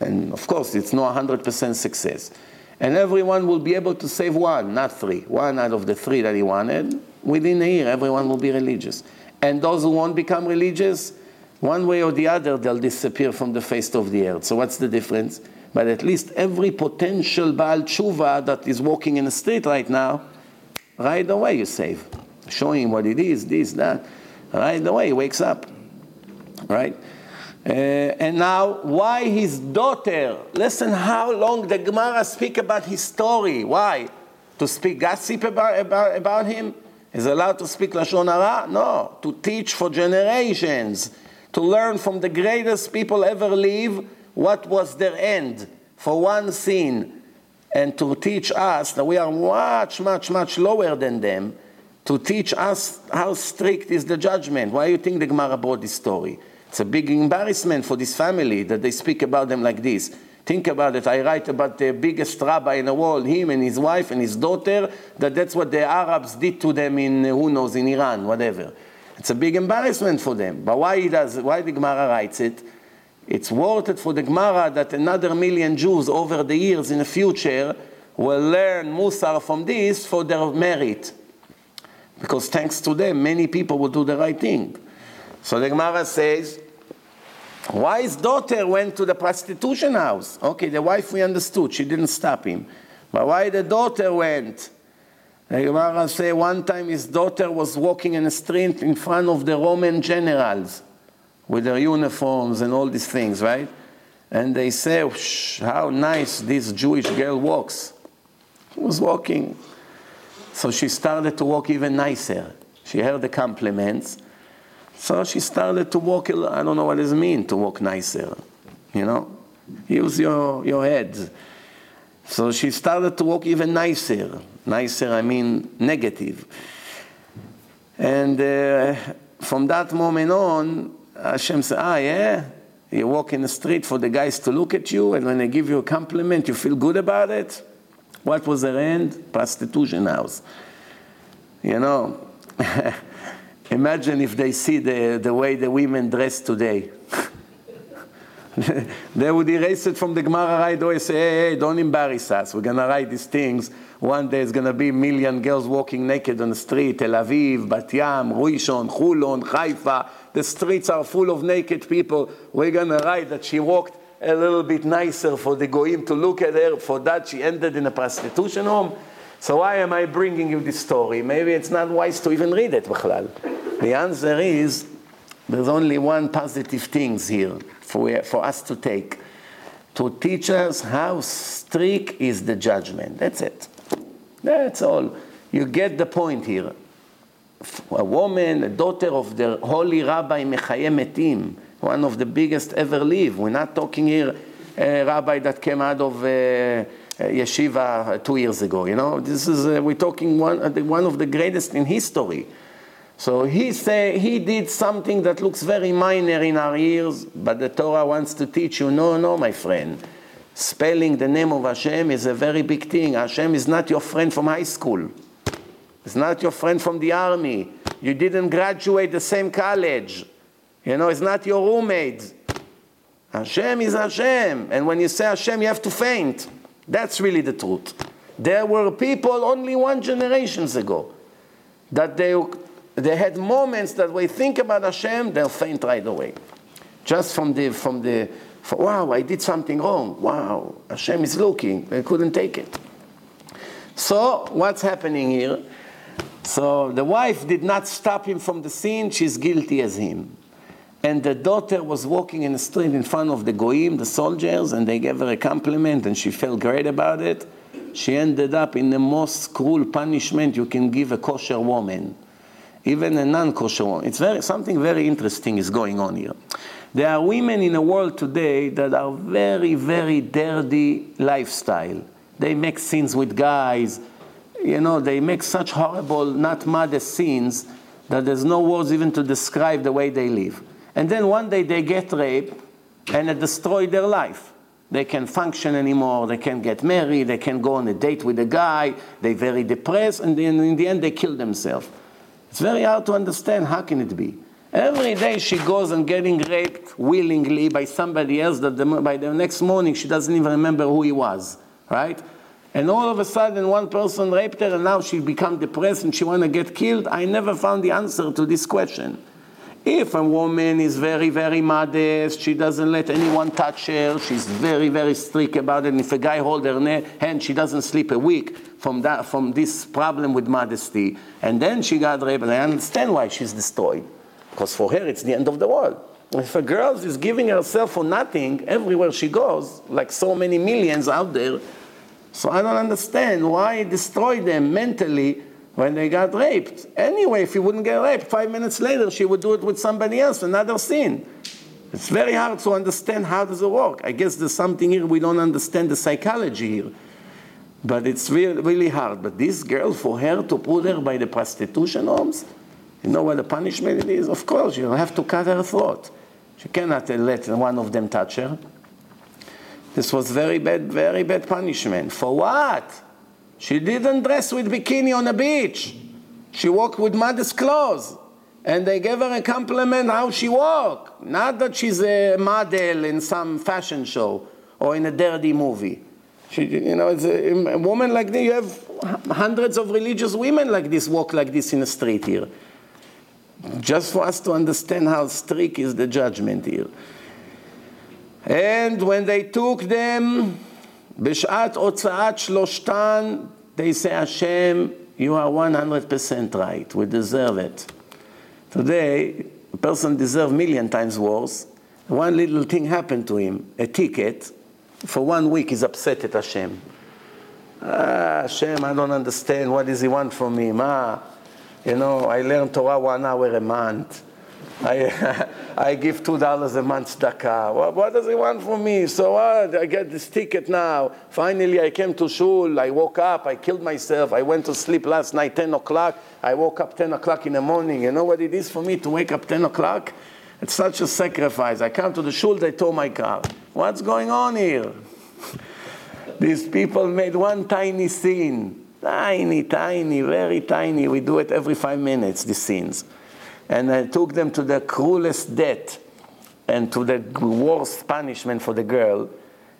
And of course, it's no 100% success. And everyone will be able to save one, not three. One out of the three that he wanted. Within a year, everyone will be religious. And those who won't become religious, one way or the other, they'll disappear from the face of the earth. So what's the difference? But at least every potential Baal Tshuva that is walking in the street right now, right away you save. Showing him what it is, this, that. Right away he wakes up. Right? Uh, and now, why his daughter? Listen how long the Gemara speak about his story. Why? To speak gossip about, about, about him? Is allowed to speak Lashon Hara? No. To teach for generations. To learn from the greatest people ever live what was their end for one sin. and to teach us that we are much, much, much lower than them, to teach us how strict is the judgment. Why do you think the Gemara brought this story? It's a big embarrassment for this family that they speak about them like this. Think about it. I write about the biggest rabbi in the world, him and his wife and his daughter, that that's what the Arabs did to them in, who knows, in Iran, whatever. It's a big embarrassment for them. But why, does, why the Gemara writes it? It's worth it for the Gemara that another million Jews over the years in the future will learn Musar from this for their merit. Because thanks to them, many people will do the right thing. So the Gemara says, why his daughter went to the prostitution house? Okay, the wife we understood, she didn't stop him. But why the daughter went? The Gemara say one time his daughter was walking in the street in front of the Roman generals with their uniforms and all these things, right? And they say, how nice this Jewish girl walks. She was walking. So she started to walk even nicer. She heard the compliments. So she started to walk, I don't know what it mean to walk nicer, you know? Use your, your head. So she started to walk even nicer. Nicer, I mean negative. And uh, from that moment on, Hashem said, ah, yeah? You walk in the street for the guys to look at you, and when they give you a compliment, you feel good about it? What was their end? Prostitution house. You know, imagine if they see the, the way the women dress today. they would erase it from the Gemara right away say, hey, hey, don't embarrass us. We're going to write these things. One day it's going to be a million girls walking naked on the street, Tel Aviv, Bat Yam, Rishon, Holon, Haifa. The streets are full of naked people. We're going to write that she walked a little bit nicer for the goyim to look at her. For that, she ended in a prostitution home. So why am I bringing you this story? Maybe it's not wise to even read it, The answer is, there's only one positive things here for, for us to take. To teach us how strict is the judgment. That's it. That's all. You get the point here. A woman, a daughter of the holy rabbi Mechayeh Metim, one of the biggest ever live. We're not talking here a rabbi that came out of uh, yeshiva two years ago. You know, this is uh, we're talking one one of the greatest in history. So he say he did something that looks very minor in our ears, but the Torah wants to teach you. No, no, my friend. Spelling the name of Hashem is a very big thing. Hashem is not your friend from high school. It's not your friend from the army. You didn't graduate the same college. You know, it's not your roommate. Hashem is Hashem. And when you say Hashem, you have to faint. That's really the truth. There were people only one generations ago that they, they had moments that we think about Hashem, they'll faint right away. Just from the, from the, wow, I did something wrong. Wow, Hashem is looking. I couldn't take it. So, what's happening here? So, the wife did not stop him from the sin, She's guilty as him. And the daughter was walking in the street in front of the goyim, the soldiers, and they gave her a compliment, and she felt great about it. She ended up in the most cruel punishment you can give a kosher woman, even a non-kosher woman. It's very something very interesting is going on here. There are women in the world today that are very, very dirty lifestyle. They make scenes with guys. You know, they make such horrible, not modest scenes that there's no words even to describe the way they live. And then one day they get raped and it destroys their life. They can't function anymore, they can't get married, they can't go on a date with a guy, they're very depressed, and then in the end they kill themselves. It's very hard to understand how can it be. Every day she goes and getting raped willingly by somebody else that the, by the next morning she doesn't even remember who he was, right? And all of a sudden one person raped her and now she become depressed and she want to get killed. I never found the answer to this question. If a woman is very, very modest, she doesn't let anyone touch her, she's very, very strict about it. And if a guy hold her hand, she doesn't sleep a week from, that, from this problem with modesty. And then she got raped, and I understand why she's destroyed. Because for her, it's the end of the world. If a girl is giving herself for nothing everywhere she goes, like so many millions out there, so I don't understand why destroy them mentally when they got raped. Anyway, if he wouldn't get raped, five minutes later she would do it with somebody else, another sin. It's very hard to understand how does it work. I guess there's something here we don't understand the psychology here. But it's really, really hard. But this girl, for her to put her by the prostitution homes, you know what the punishment it is? Of course, you have to cut her throat. She cannot let one of them touch her. This was very bad, very bad punishment. For what? She didn't dress with bikini on the beach. She walked with modest clothes. And they gave her a compliment how she walked. Not that she's a model in some fashion show or in a dirty movie. She, you know, a, a woman like this, you have hundreds of religious women like this walk like this in the street here Just for us to understand how strict is the judgment here. And when they took them, בשעת הוצאת שלושתן, they say, Hashem, you are 100% right, we deserve it. Today, a person deserves million times worse. One little thing happened to him, a ticket, for one week he's upset at Hashem. Ah, Hashem, I don't understand, what does he want from me? Ma, you know, I learn Torah one hour a month. I, I give two dollars a month tzedakah. What, what, does he want from me? So what? I get this ticket now. Finally, I came to shul. I woke up. I killed myself. I went to sleep last night, 10 o'clock. I woke up 10 o'clock in the morning. You know what it is for me to wake up 10 o'clock? It's such a sacrifice. I come to the shul, they tow my car. What's going on here? These people made one tiny scene. Tiny, tiny, very tiny. We do it every five minutes, these scenes and I took them to the cruelest death and to the worst punishment for the girl.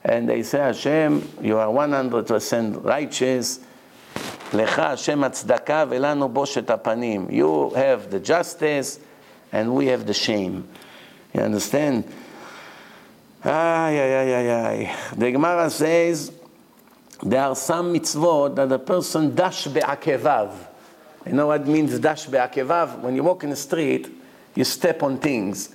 And they say, Hashem, you are 100% righteous. לך השם הצדקה ולנו בושת הפנים. You have the justice and we have the shame. You understand? Ay, ay, ay, ay, ay. The Gemara says, there are some mitzvot that a person dash be'akevav. You know what means dash be'akevav? When you walk in the street, you step on things.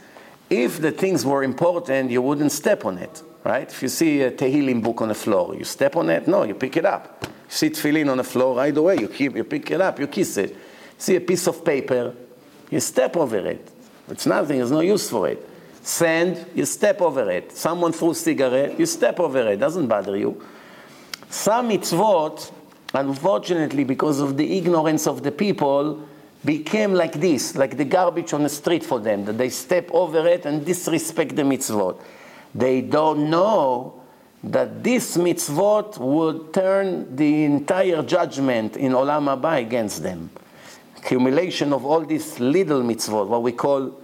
If the things were important, you wouldn't step on it, right? If you see a Tehillim book on the floor, you step on it? No, you pick it up. You see tefillin on the floor, right away, you, keep, you pick it up, you kiss it. See a piece of paper, you step over it. It's nothing, there's no use for it. Sand, you step over it. Someone threw cigarette, you step over it, doesn't bother you. Some mitzvot, unfortunately, because of the ignorance of the people, became like this, like the garbage on the street for them, that they step over it and disrespect the mitzvot. They don't know that this mitzvot would turn the entire judgment in Olam Haba against them. Accumulation of all these little mitzvot, what we call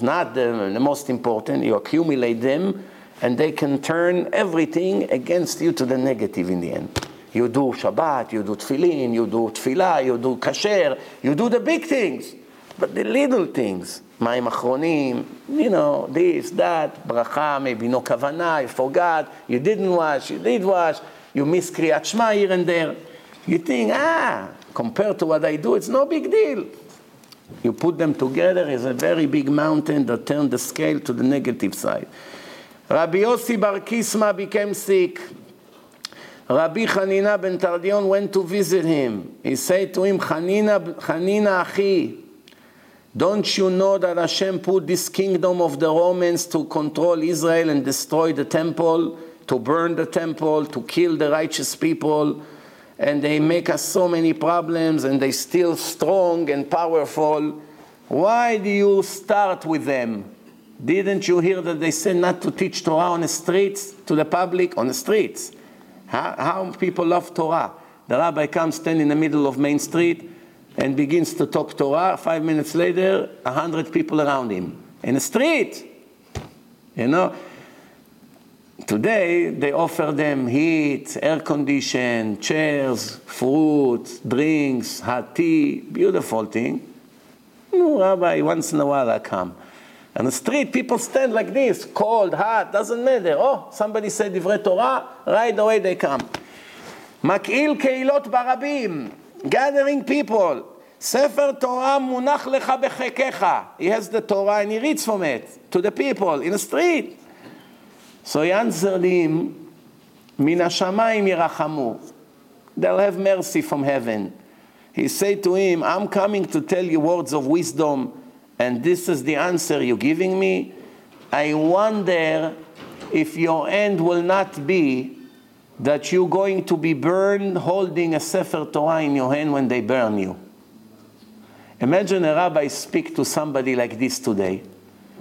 not the, the most important, you accumulate them and they can turn everything against you to the negative in the end. You do Shabbat, you do Tefillin, you do Tefillah, you do Kasher, you do the big things. But the little things, מים אחרונים, you know, this, that, bracha, maybe no kavana, you forgot, you didn't wash, you did wash, you miss Kriyat Shema here and there. You think, ah, compared to what I do, it's no big deal. You put them together as a very big mountain that turned the scale to the negative side. Rabbi Yossi Bar Kisma became sick. Rabbi Hanina ben Tardion went to visit him. He said to him, Hanina, Hanina Achi, don't you know that Hashem put this kingdom of the Romans to control Israel and destroy the temple, to burn the temple, to kill the righteous people? And they make us so many problems and they still strong and powerful. Why do you start with them? Didn't you hear that they said not to teach Torah on the streets to the public? On the streets. How, how people love Torah. The rabbi comes, stand in the middle of Main Street, and begins to talk Torah. Five minutes later, a hundred people around him in the street. You know, today they offer them heat, air condition, chairs, fruit, drinks, hot tea, beautiful thing. No, Rabbi, once in a while I come. On the street, people stand like this, cold, hot, doesn't matter. Oh, somebody said divrei Torah, right away they come. מקהיל קהילות ברבים, gathering people. ספר תורה מונח לך בחיקך. He has the Torah and he reads from it to the people in the street. So he answered him, מן השמיים ירחמו. They'll have mercy from heaven. He said to him, I'm coming to tell you words of wisdom and this is the answer you're giving me, I wonder if your end will not be that you're going to be burned holding a Sefer Torah in your hand when they burn you. Imagine a rabbi speak to somebody like this today.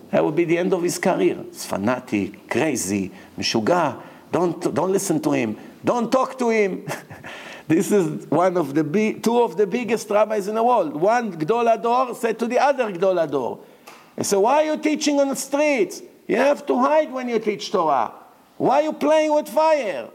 That would be the end of his career. It's fanatic, crazy, mishuga. Don't, don't listen to him. Don't talk to him. this is one of the two of the biggest rabbis in the world. One Gdol Ador said to the other Gdol Ador, he said, why are you teaching on the streets? You have to hide when you teach Torah. Why are you playing with fire?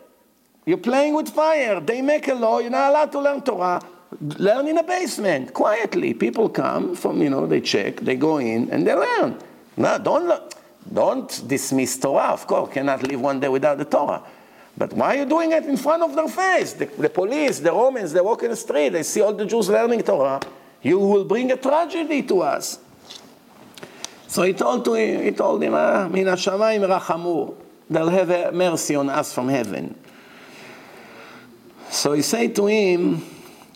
You're playing with fire. They make a law, you're not allowed to learn Torah. Learn in a basement, quietly. People come from, you know, they check, they go in, and they learn. No, don't, don't dismiss Torah, of course. Cannot live one day without the Torah. But why are you doing it in front of their face? The, the police, the Romans, they walk in the street, they see all the Jews learning Torah. You will bring a tragedy to us. So he told, to him, he told him, ah. They'll have mercy on us from heaven. So he said to him,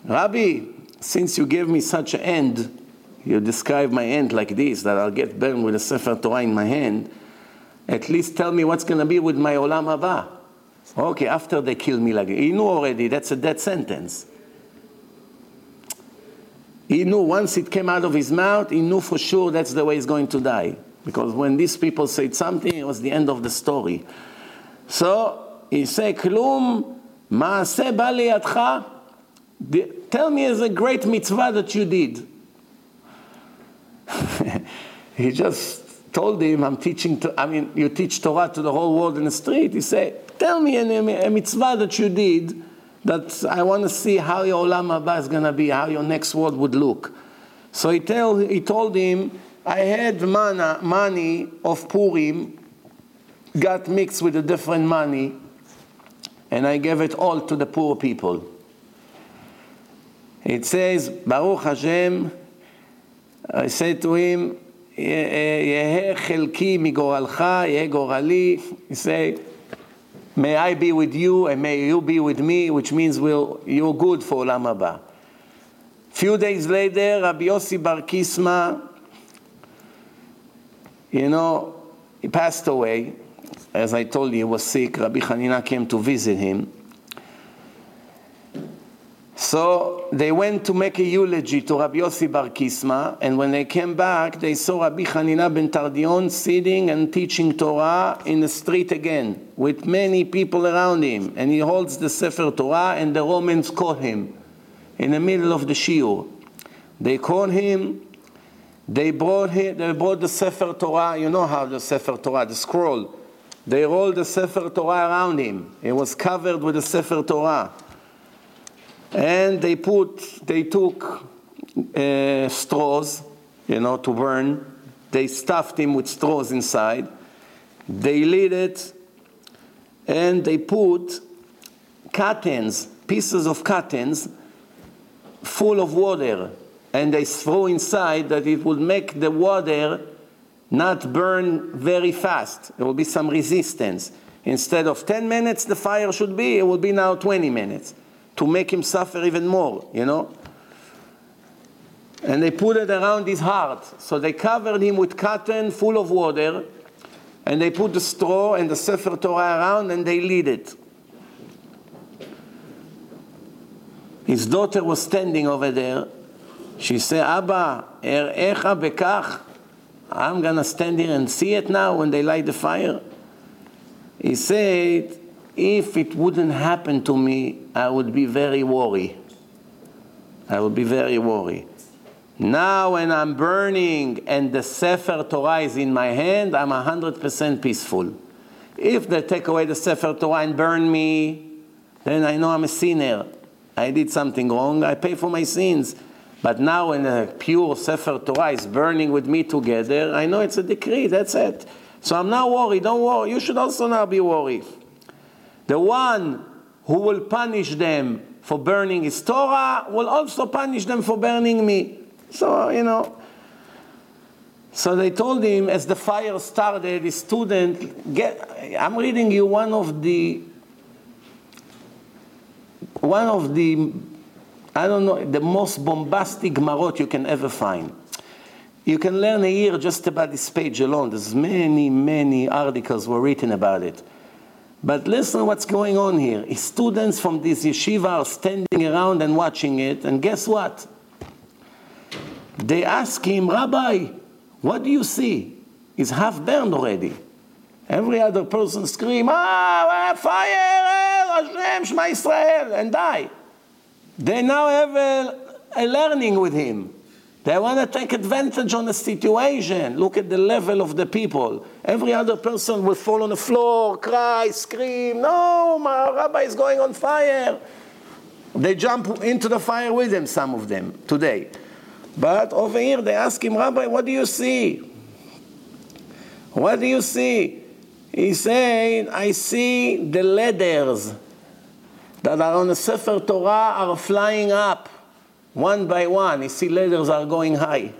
Rabbi, since you gave me such an end, you describe my end like this, that I'll get burned with a Sefer Torah in my hand, at least tell me what's going to be with my Olam Haba. Okay, after they kill me he knew already that's a death sentence. He knew once it came out of his mouth, he knew for sure that's the way he's going to die. Because when these people said something, it was the end of the story. So he said, Klum maase ba Tell me is a great mitzvah that you did. he just told him, I'm teaching, to, I mean, you teach Torah to the whole world in the street. He said, tell me a, a mitzvah that you did that I want to see how your Olam Haba is going to be, how your next world would look. So he, tell, he told him, I had mana, money of Purim, got mixed with a different money, and I gave it all to the poor people. It says, Baruch Hashem, I said to him, יהא חלקי מגורלך, יהא גורלי. He said, May I be with you and may you be with me, which means we'll, you're good for Olam Haba. Few days later, Rabbi Yossi Bar Kisma, you know, he passed away. As I told you, he was sick. Rabbi Hanina came to visit him. So they went to make a eulogy to Rabbi Yossi Bar Kisma, and when they came back, they saw Rabbi Hanina ben Tardion sitting and teaching Torah in the street again, with many people around him, and he holds the Sefer Torah, and the Romans caught him in the middle of the shiur. They caught him. They brought him. They brought the Sefer Torah. You know how the Sefer Torah, the scroll. They rolled the Sefer Torah around him. It was covered with the Sefer Torah and they put, they took uh, straws, you know, to burn. They stuffed him with straws inside. They lit it, and they put curtains, pieces of curtains, full of water, and they throw inside that it would make the water not burn very fast. There will be some resistance. Instead of 10 minutes, the fire should be, it will be now 20 minutes to make him suffer even more, you know? And they put it around his heart. So they covered him with cotton full of water, and they put the straw and the Sefer Torah around, and they lit it. His daughter was standing over there. She said, Abba, erecha bekach. I'm going to stand here and see it now when they light the fire. He said, if it wouldn't happen to me, I would be very worried. I would be very worried. Now, when I'm burning and the Sefer Torah is in my hand, I'm 100% peaceful. If they take away the Sefer Torah and burn me, then I know I'm a sinner. I did something wrong, I pay for my sins. But now, when the pure Sefer Torah is burning with me together, I know it's a decree, that's it. So I'm not worried, don't worry. You should also not be worried. The one who will punish them for burning his Torah will also punish them for burning me. So, you know. So they told him as the fire started, his student, get, I'm reading you one of the, one of the, I don't know, the most bombastic marot you can ever find. You can learn a year just about this page alone. There's many, many articles were written about it. But listen what's going on here. Students from this yeshiva are standing around and watching it, and guess what? They ask him, Rabbi, what do you see? He's half burned already. Every other person scream, ah, fire, Hashem, Shema Israel, and die. They now have a, a learning with him. They want to take advantage on the situation. Look at the level of the people. Every other person will fall on the floor, cry, scream, no, my rabbi is going on fire. They jump into the fire with him, some of them, today. But over here, they ask him, Rabbi, what do you see? What do you see? He said, I see the ladders that are on the Sefer Torah are flying up one by one. You see ladders are going high.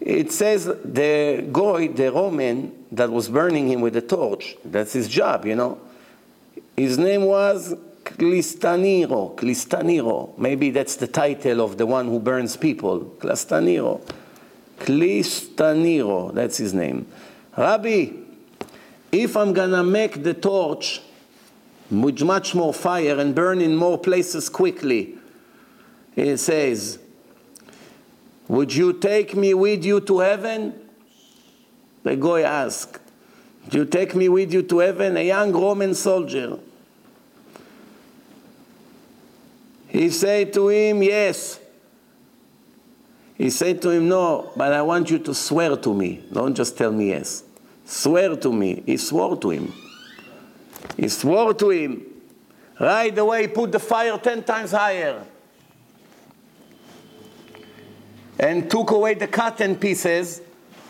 It says the goy, the Roman that was burning him with a torch, that's his job, you know. His name was Clistaniro, Clistaniro. Maybe that's the title of the one who burns people. Clistaniro. Clistaniro, that's his name. Rabbi, if I'm gonna make the torch with much more fire and burn in more places quickly, he says, Would you take me with you to heaven? The guy asked, Do you take me with you to heaven? A young Roman soldier. He said to him, Yes. He said to him, No, but I want you to swear to me. Don't just tell me yes. Swear to me. He swore to him. He swore to him. Right away, put the fire ten times higher. And took away the cotton pieces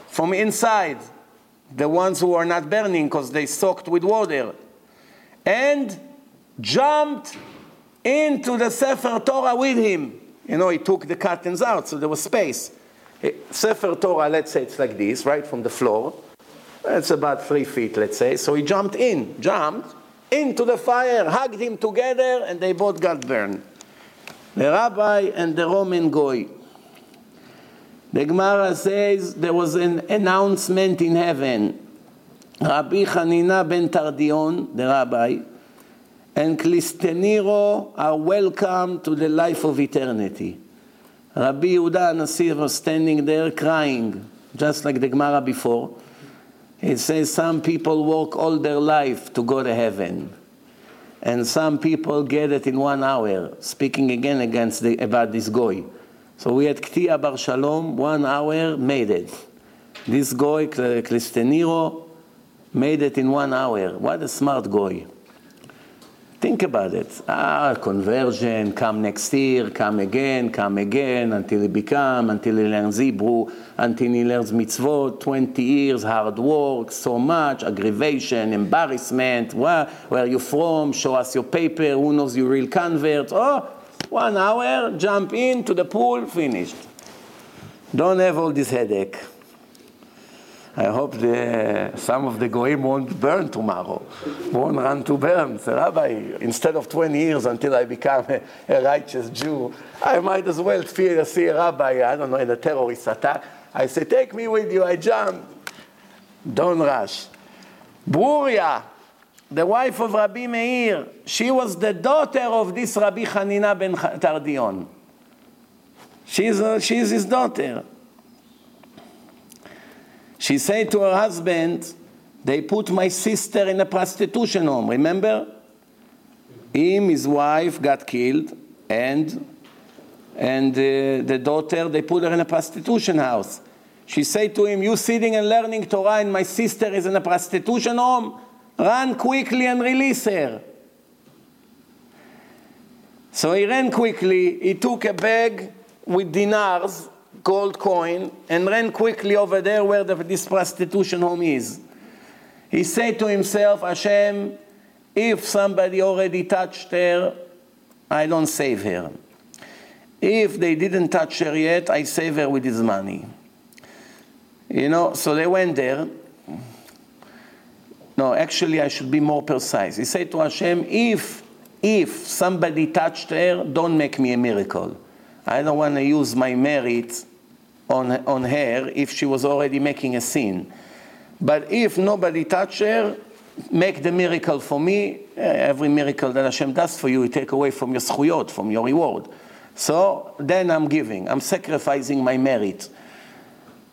from inside, the ones who are not burning because they soaked with water. And jumped into the Sefer Torah with him. You know, he took the curtains out, so there was space. Eh, Sefer Torah, let's say it's like this, right from the floor. It's about three feet, let's say. So he jumped in, jumped into the fire, hugged him together, and they both got burned. The rabbi and the Roman goy. The Gemara says there was an announcement in heaven. Rabbi Hanina ben Tardion, the rabbi, and Clisteniro are welcome to the life of eternity. Rabbi Yehuda Nasir was standing there crying, just like the Gemara before. It says some people walk all their life to go to heaven. And some people get it in one hour, speaking again against the, about this goy. So we had Ktia Bar Shalom, one hour, made it. This goy, Clisteniro, made it in one hour. What a smart goy. Think about it. Ah, conversion, come next year, come again, come again, until he become, until he learns Hebrew, until he learns mitzvot, 20 years, hard work, so much, aggravation, embarrassment, where, where are you from, show us your paper, who knows you real convert. Oh, one hour, jump in to the pool, finished. Don't have all this headache. I hope the, some of the goyim won't burn tomorrow, won't run to burn. Say, Rabbi, instead of 20 years until I become a, a righteous Jew, I might as well fear, see a rabbi, I don't know, in a terrorist attack. I say, take me with you, I jump. Don't rush. Bruria, the wife of Rabbi Meir, she was the daughter of this Rabbi Hanina ben Tardion. She's, uh, she's his daughter. She said to her husband, they put my sister in a prostitution home, remember? Him, his wife got killed, and, and uh, the daughter, they put her in a prostitution house. She said to him, you sitting and learning Torah and my sister is in a prostitution home? Run quickly and release her. So he ran quickly, he took a bag with dinars gold coin and ran quickly over there where the, this prostitution home is. He said to himself, Hashem, if somebody already touched her, I don't save her. If they didn't touch her yet, I save her with his money. You know, so they went there. No, actually, I should be more precise. He said to Hashem, if, if somebody touched her, don't make me a miracle. I don't want to use my merit on, on her if she was already making a sin. But if nobody touched her, make the miracle for me. Eh, Every miracle that Hashem does for you, He take away from your zchuyot, from your reward. So then I'm giving, I'm sacrificing my merit.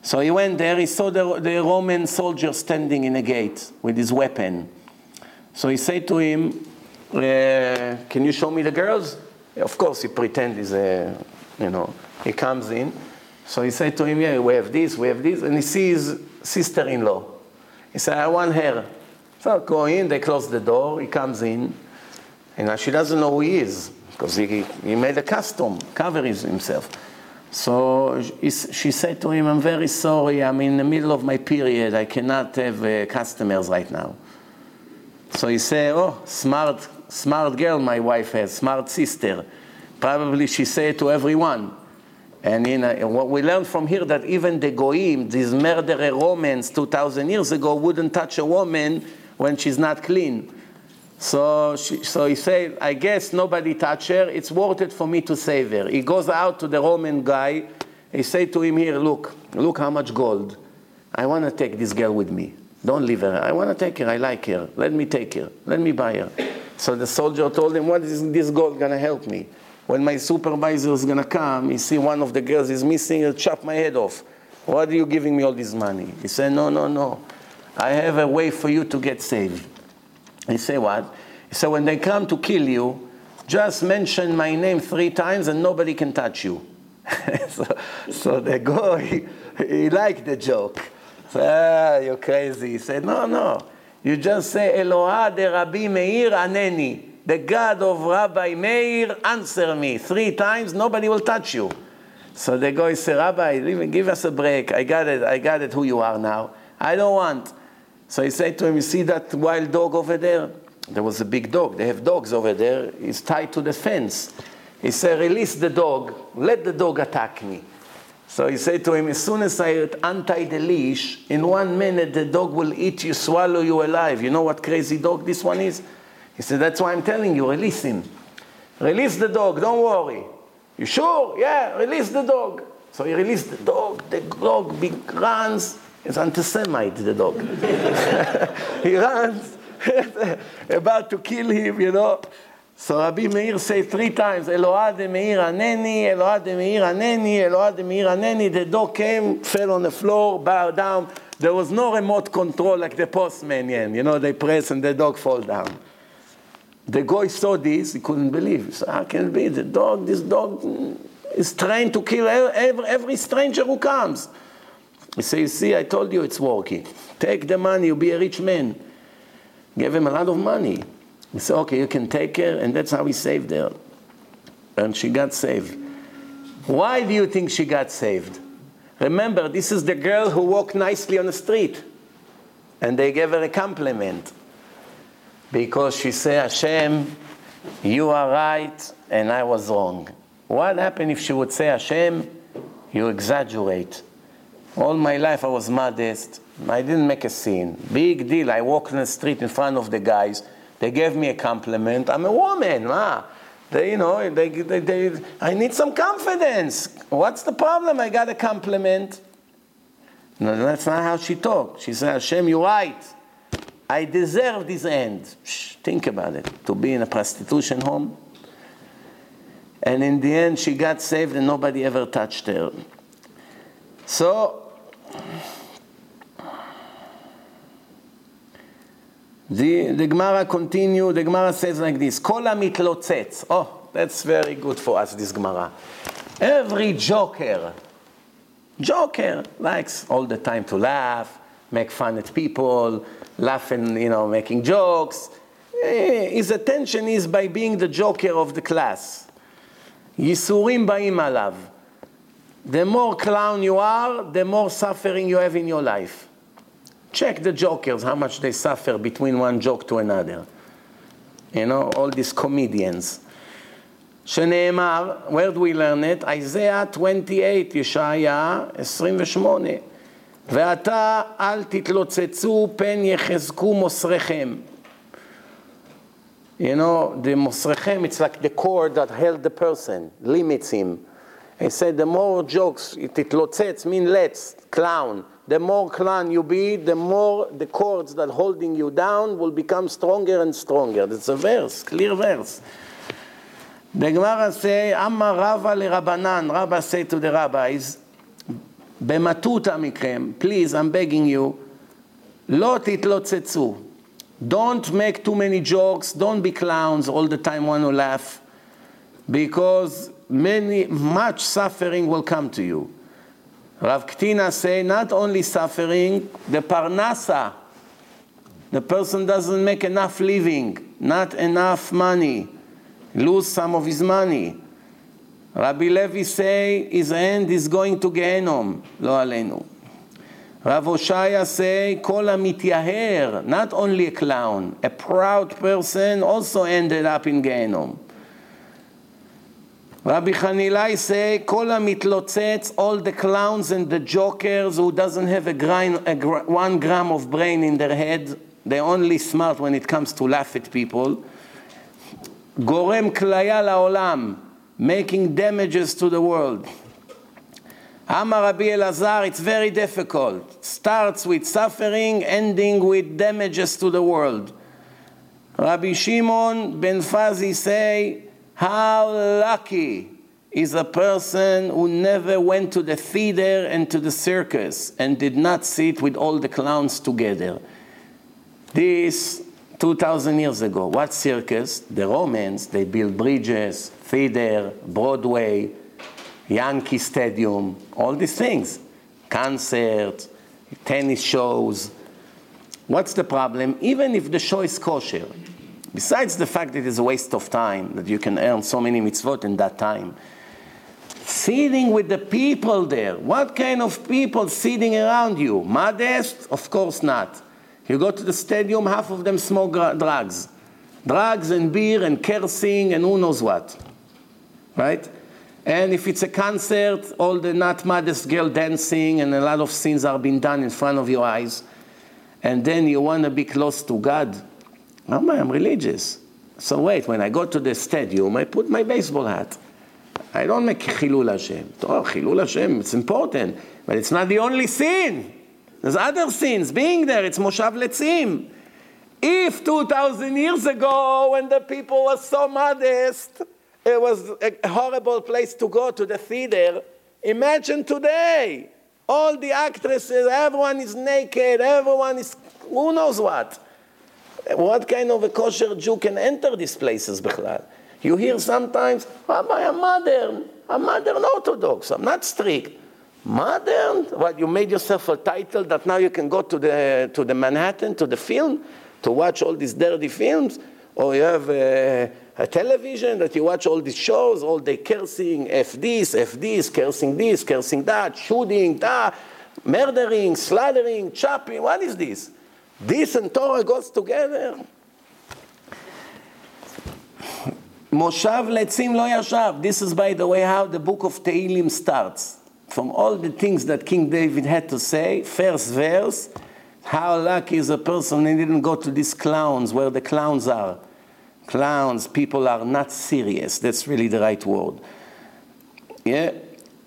So he went there, he saw the, the Roman soldier standing in a gate with his weapon. So he said to him, uh, Can you show me the girls? Of course, he pretends he's a, you know, he comes in. So he said to him, Yeah, we have this, we have this. And he sees sister in law. He said, I want her. So go in, they close the door, he comes in. And she doesn't know who he is because he, he made a custom, covers himself. So she said to him, I'm very sorry, I'm in the middle of my period, I cannot have uh, customers right now. So he said, oh, smart, smart girl my wife has, smart sister. Probably she said to everyone. And in uh, a, what we learned from here that even the goyim, these murderer Romans 2,000 years ago, wouldn't touch a woman when she's not clean. So, she, so he said, I guess nobody touch her. It's worth it for me to save her. He goes out to the Roman guy. He said to him, here, look, look how much gold. I want to take this girl with me. Don't leave her. I want to take her. I like her. Let me take her. Let me buy her. So the soldier told him, what is this gold going to help me? When my supervisor is to come, he see one of the girls is missing, he'll chop my head off. Why are you giving me all this money? He said, no, no, no. I have a way for you to get saved. He said, what? He said, when they come to kill you, just mention my name three times and nobody can touch you. so, so the guy, he liked the joke. So, ah, you're crazy. He said, no, no. You just say, Eloha de Rabbi Meir Aneni. The God of Rabbi Meir, answer me. Three times, nobody will touch you. So the guy said, Rabbi, give us a break. I got it. I got it who you are now. I don't want. So he said to him, You see that wild dog over there? There was a big dog. They have dogs over there. He's tied to the fence. He said, Release the dog. Let the dog attack me. So he said to him, As soon as I untie the leash, in one minute the dog will eat you, swallow you alive. You know what crazy dog this one is? He said, That's why I'm telling you, release him. Release the dog, don't worry. You sure? Yeah, release the dog. So he released the dog. The dog big runs. It's anti-Semite, the dog. he runs, about to kill him, you know. So Rabbi Meir said three times, Eloah de Meir Aneni, Eloah de Meir Aneni, Eloah de Meir Aneni. The dog came, fell on the floor, bowed down. There was no remote control like the postman, you know, they press and the dog fall down. The guy saw this, he couldn't believe. He said, how can it be? The dog, this dog is trained to kill every, every stranger who comes. He said, see, I told you it's working. Take the money, you'll be a rich man. Gave him a lot of money. He said, okay, you can take her, and that's how he saved her. And she got saved. Why do you think she got saved? Remember, this is the girl who walked nicely on the street. And they gave her a compliment. Because she said, Hashem, you are right, and I was wrong. What happened if she would say, Hashem, you exaggerate? All my life I was modest. I didn't make a scene. Big deal. I walked in the street in front of the guys. They gave me a compliment. I'm a woman, ma. They, you know, they, they, they, I need some confidence. What's the problem? I got a compliment. No, that's not how she talked. She said, Hashem, you're right. I deserve this end. Shh, think about it. To be in a prostitution home. And in the end, she got saved and nobody ever touched her. So, the, the Gemara continue, the Gemara says like this, Kol hamitlotzetz. Oh, that's very good for us, this Gemara. Every joker, joker likes all the time to laugh, make fun at people, laughing, you know, making jokes. Eh, His attention is by being the joker of the class. Yisurim ba'im alav. The more clown you are, the more suffering you have in your life. Check the jokers, how much they suffer between one joke to another. You know, all these comedians. שנאמר, where do we learn it? Isaiah 28, ישעיה 28. ועתה אל תתלוצצו פן יחזקו מוסריכם. You know, the מוסריכם, it's like the cord that held the person, limits him. He said the more jokes, תתלוצץ, mean let's, clown. The more clown you be, the more the cords that holding you down will become stronger and stronger. That's a verse, clear verse. The Gemara say, Amma Rava לרבנן, Rabba say to the rabbis, במטותא מכם, please, I'm begging you, לא תתלוצצו. Don't make too many jokes, don't be clowns all the time want to laugh, because many, much suffering will come to you. Rav Ktina say, not only suffering, the parnasa, the person doesn't make enough living, not enough money, lose some of his money. Rabbi Levi say, his end is going to Gehenom, לא עלינו. Rav Oshaya say, כל המתייהר, not only a clown, a proud person also ended up in Gehenom. Rabbi Hanilai say, כל המתלוצץ, all the clowns and the jokers who doesn't have a, grain, a gr one gram of brain in their head, they're only smart when it comes to laugh at people. גורם כליה לעולם, making damages to the world. Amar Rabbi Elazar, it's very difficult. Starts with suffering, ending with damages to the world. Rabbi Shimon ben Fazi say, how lucky is a person who never went to the theater and to the circus and did not sit with all the clowns together. This 2,000 years ago. What circus? The Romans, they built bridges, theater, Broadway, Yankee Stadium, all these things. Concerts, tennis shows. What's the problem? Even if the show is kosher, besides the fact that it is a waste of time, that you can earn so many mitzvot in that time, sitting with the people there, what kind of people sitting around you? Modest? Of course not. You go to the stadium, half of them smoke drugs. Drugs and beer and cursing and who knows what. Right? And if it's a concert, all the not modest girl dancing and a lot of sins are being done in front of your eyes. And then you want to be close to God. Oh, I'm religious. So wait, when I go to the stadium, I put my baseball hat. I don't make Chilul Hashem. Oh, Chilul Hashem, it's important. But it's not the only sin. There's other sins. Being there, it's Moshav Letzim. If 2,000 years ago, when the people were so modest, it was a horrible place to go to the theater, imagine today. All the actresses, everyone is naked, everyone is who knows what. What kind of a kosher Jew can enter these places? You hear sometimes, I'm modern. I'm modern Orthodox. I'm not strict. Modern? What, you made yourself a title that now you can go to the, to the Manhattan, to the film, to watch all these dirty films? Or you have a, a television that you watch all these shows, all the cursing, F this, F this, cursing this, cursing that, shooting, that, murdering, slaughtering, chopping. What is this? This and Torah goes together. Moshav letzim lo yashav. This is, by the way, how the book of Tehillim starts. From all the things that King David had to say, first verse, how lucky is a person he didn't go to these clowns where the clowns are. Clowns, people are not serious. That's really the right word. Yeah.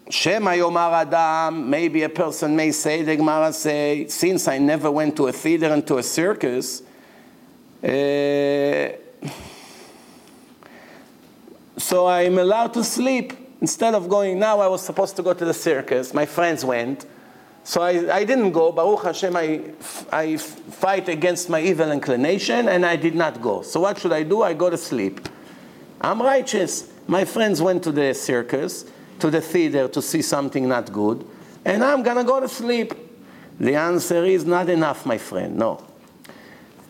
Shema Yomar Adam, maybe a person may say, the Gemara say, since I never went to a theater and to a circus, uh, so I'm allowed to sleep. Instead of going, now I was supposed to go to the circus, my friends went. So I, I didn't go. Baruch Hashem, I, I fight against my evil inclination and I did not go. So what should I do? I go to sleep. I'm righteous. My friends went to the circus, to the theater to see something not good, and I'm going to go to sleep. The answer is not enough, my friend. No.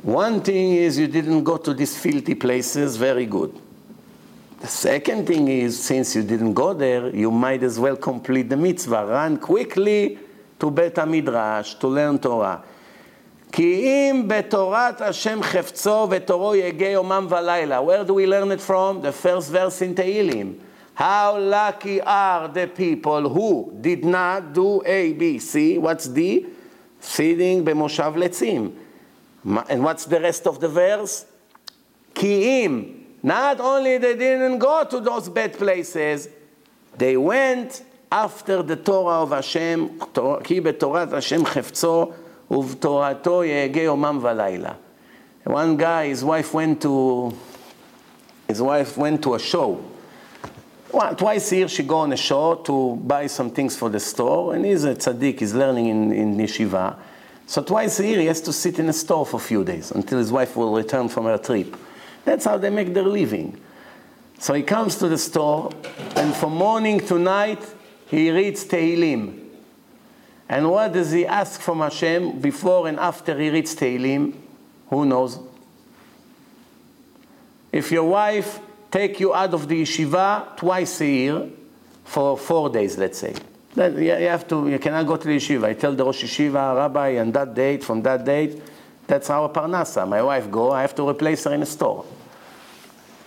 One thing is you didn't go to these filthy places, very good. The second thing is, since you didn't go there, you might as well complete the mitzvah. Run quickly to Bet HaMidrash to learn Torah. כי אם בתורת השם חפצו ותורו יגה יומם ולילה. Where do we learn it from? The first verse in Tehillim. How lucky are the people who did not do A, B, C. What's D? Sitting במושב לצים. And what's the rest of the verse? כי אם not only they didn't go to those bad places, They went after the Torah of Hashem, כי בתורת השם חפצו ובתורתו יהגה יומם ולילה. One guy, his wife went to, his wife went to a show. Well, twice a year she go on a show to buy some things for the store, and he's a tzaddik, he's learning in, in yeshiva. So twice a year he has to sit in a store for a few days until his wife will return from her trip. That's how they make their living. So he comes to the store, and from morning to night he reads Tehillim. And what does he ask from Hashem before and after he reads Tehillim? Who knows? If your wife take you out of the yeshiva twice a year for four days, let's say, then you have to, you cannot go to the yeshiva. I tell the Rosh Yeshiva, Rabbi, on that date, from that date, that's our parnasa. My wife go, I have to replace her in a store.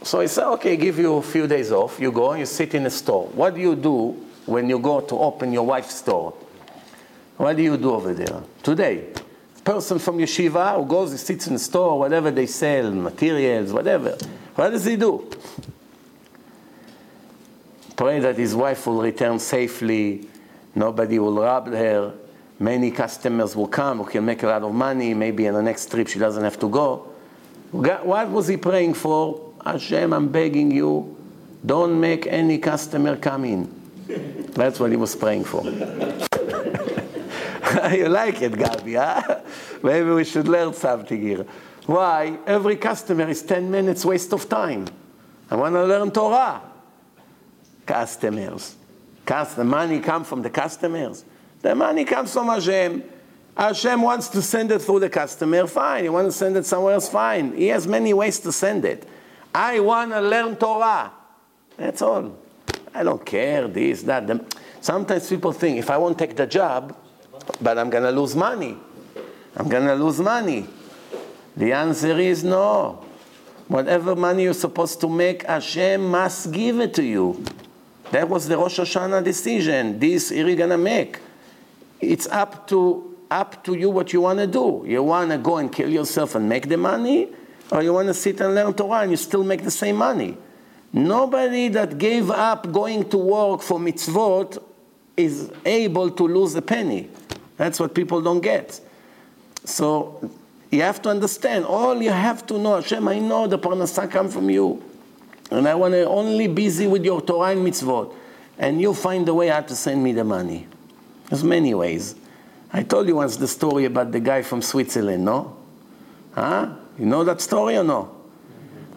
So he said, okay, give you a few days off. You go, you sit in a store. What do you do when you go to open your wife's store? What do you do over there? Today, person from yeshiva who goes, he sits in the store, whatever they sell, materials, whatever. What does he do? Pray that his wife will return safely, nobody will rob her, many customers will come who can make a lot of money, maybe on the next trip she doesn't have to go. What was he praying for? Hashem, I'm begging you, don't make any customer come in. That's what he was praying for. you like it, Gabi, huh? Maybe we should learn something here. Why? Every customer is 10 minutes waste of time. I want to learn Torah. Customers. the money comes from the customers. The money comes from Hashem. Hashem wants to send it through the customer, fine. He wants to send it somewhere else, fine. He has many ways to send it. I want to learn Torah. That's all. I don't care, this, that. Sometimes people think if I won't take the job, but I'm going to lose money. I'm going to lose money. The answer is no. Whatever money you're supposed to make, Hashem must give it to you. That was the Rosh Hashanah decision. This you're going to make. It's up to, up to you what you want to do. You want to go and kill yourself and make the money, or you want to sit and learn Torah and you still make the same money. Nobody that gave up going to work for mitzvot is able to lose a penny. That's what people don't get. So you have to understand, all you have to know, Hashem, I know the parnasa come from you. And I want to only be busy with your Torah and mitzvot. And you find a way how to send me the money. There's many ways. I told you once the story about the guy from Switzerland, no? Huh? You know that story or no?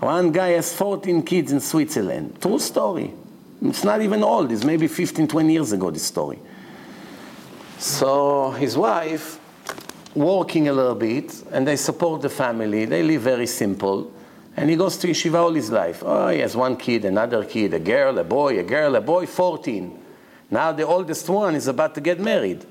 One guy has 14 kids in Switzerland. True story. It's not even old. It's maybe 15, 20 years ago, this story. So his wife, working a little bit, and they support the family. They live very simple. And he goes to yeshiva all his life. Oh, he has one kid, another kid, a girl, a boy, a girl, a boy, 14. Now the oldest one is about to get married.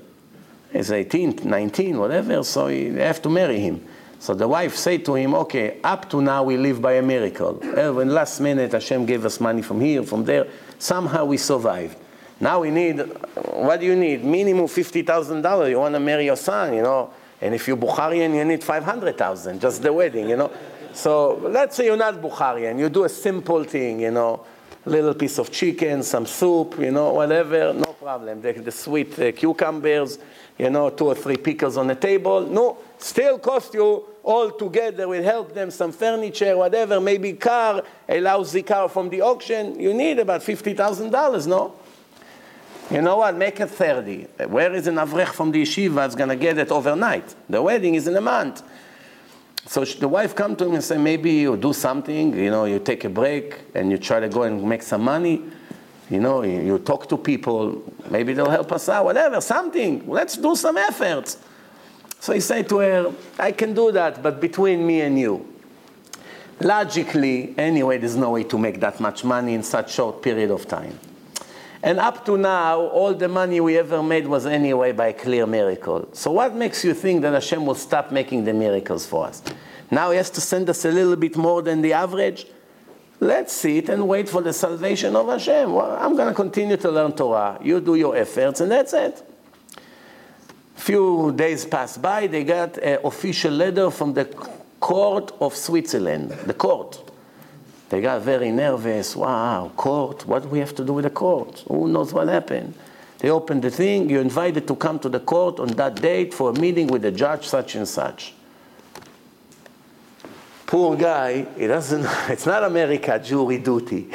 He's 18, 19, whatever, so they have to marry him. So the wife said to him, okay, up to now we live by a miracle. When last minute Hashem gave us money from here, from there, somehow we survived. Now we need, what do you need? Minimum $50,000. You want to marry your son, you know. And if you're Bukharian, you need 500,000, just the wedding, you know. So let's say you're not Bukharian. You do a simple thing, you know. Little piece of chicken, some soup, you know, whatever, no problem. The, the sweet uh, cucumbers, you know, two or three pickles on the table. No, still cost you all together will help them some furniture, whatever, maybe car, a lousy car from the auction, you need about $50,000, no? You know what? Make it 30. Where is an avrech from the yeshiva that's going to get it overnight? The wedding is in a month. So the wife come to him and say, maybe you do something, you know, you take a break and you try to go and make some money. You know, you, you talk to people, maybe they'll help us out, whatever, something. Let's do some efforts. So he said to her, I can do that, but between me and you. Logically, anyway, there's no way to make that much money in such short period of time. And up to now, all the money we ever made was anyway by a clear miracle. So what makes you think that Hashem will stop making the miracles for us? Now he has to send us a little bit more than the average? Let's sit and wait for the salvation of Hashem. Well, I'm going to continue to learn Torah. You do your efforts, and that's it few days passed by, they got an official letter from the court of Switzerland, the court. They got very nervous. Wow, court, what do we have to do with the court? Who knows what happened? They opened the thing, you're invited to come to the court on that date for a meeting with the judge such and such. Poor guy, he doesn't, it's not America, jury duty.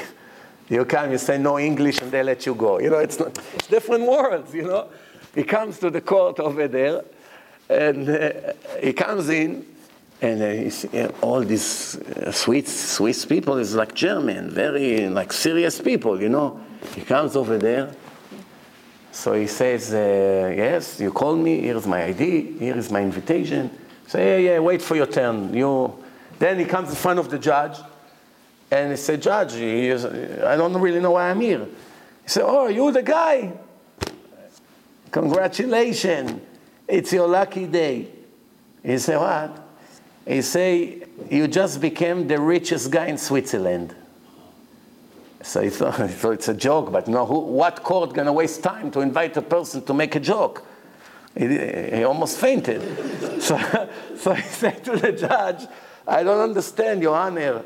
You come, you say no English, and they let you go. You know, it's not, it's different worlds, you know. He comes to the court over there, and uh, he comes in, and uh, uh, all these uh, Swiss, Swiss people is like German, very like serious people, you know. He comes over there, so he says, uh, yes, you called me, here's my ID, here is my invitation. Say, yeah, yeah, wait for your turn. You, then he comes in front of the judge, and he said, Judge, is, I don't really know why I'm here. He said, Oh, you the guy? Congratulations, it's your lucky day. He said, What? He say, You just became the richest guy in Switzerland. So he thought, he thought it's a joke, but no, who, what court gonna waste time to invite a person to make a joke? He, he almost fainted. so, so he said to the judge, I don't understand, Your Honor.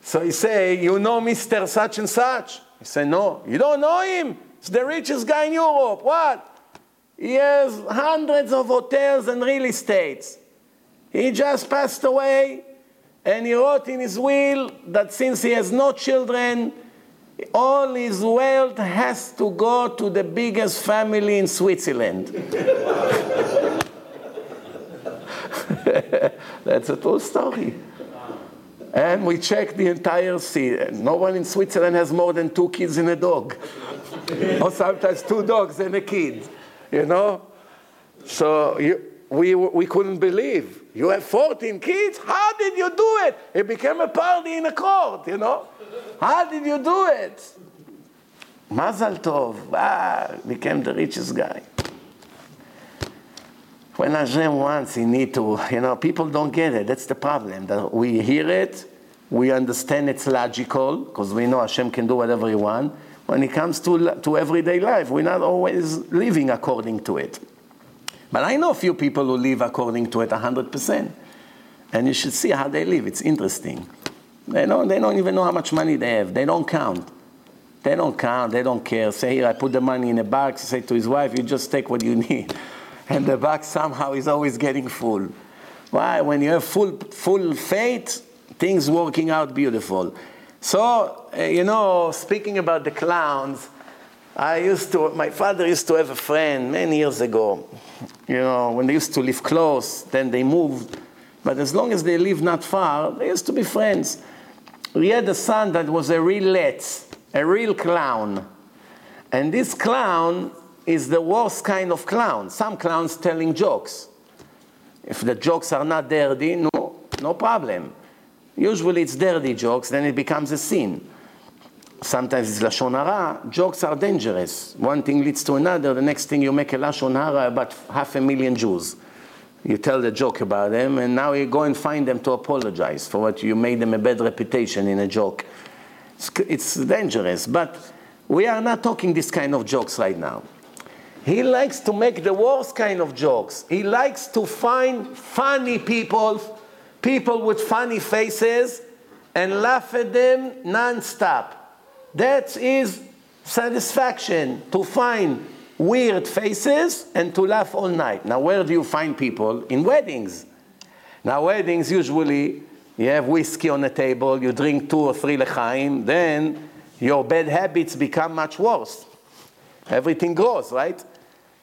So he say, you know Mr. Such and Such? He say, no. You don't know him? He's the richest guy in Europe. What? He has hundreds of hotels and real estates. He just passed away, and he wrote in his will that since he has no children, all his wealth has to go to the biggest family in Switzerland. That's a true story. And we checked the entire city. No one in Switzerland has more than two kids and a dog. or sometimes two dogs and a kid, you know? So you, we, we couldn't believe. You have 14 kids? How did you do it? It became a party in a court, you know? How did you do it? Mazal Tov, ah, became the richest guy. When Hashem wants, he need to, you know, people don't get it. That's the problem. That we hear it, we understand it's logical, because we know Hashem can do whatever he wants. When it comes to, to everyday life, we're not always living according to it. But I know a few people who live according to it 100%. And you should see how they live. It's interesting. They don't, they don't even know how much money they have. They don't count. They don't count. They don't care. Say, here, I put the money in a box. Say to his wife, you just take what you need. And the box somehow is always getting full. Why? When you have full, full faith, things working out beautiful. So, uh, you know, speaking about the clowns, I used to, my father used to have a friend many years ago. You know, when they used to live close, then they moved. But as long as they lived not far, they used to be friends. We had a son that was a real let's, a real clown. And this clown is the worst kind of clown. Some clowns telling jokes. If the jokes are not dirty, no, no problem. Usually it's dirty jokes, then it becomes a sin. Sometimes it's lashon hara. Jokes are dangerous. One thing leads to another. The next thing you make a lashon hara about half a million Jews. You tell the joke about them, and now you go and find them to apologize for what you made them a bad reputation in a joke. It's, it's dangerous, but we are not talking this kind of jokes right now. He likes to make the worst kind of jokes. He likes to find funny people, people with funny faces, and laugh at them non-stop. That is satisfaction to find weird faces and to laugh all night. Now, where do you find people? In weddings. Now, weddings usually you have whiskey on the table, you drink two or three lechaim, then your bad habits become much worse. Everything grows, right?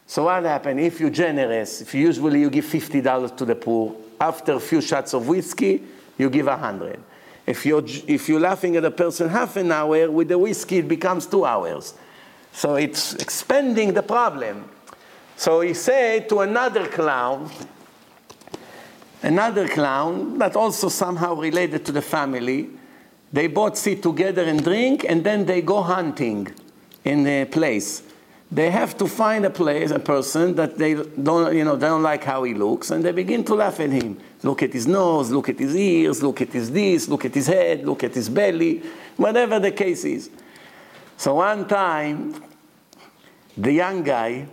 So what happens if you're generous? If usually you give fifty dollars to the poor, after a few shots of whiskey, you give a hundred. If you're if you're laughing at a person half an hour with the whiskey, it becomes two hours. So it's expanding the problem. So he said to another clown, another clown that also somehow related to the family, they both sit together and drink, and then they go hunting in a place they have to find a place, a person that they don't, you know, they don't like how he looks, and they begin to laugh at him. Look at his nose, look at his ears, look at his this, look at his head, look at his belly, whatever the case is. So one time, the young guy,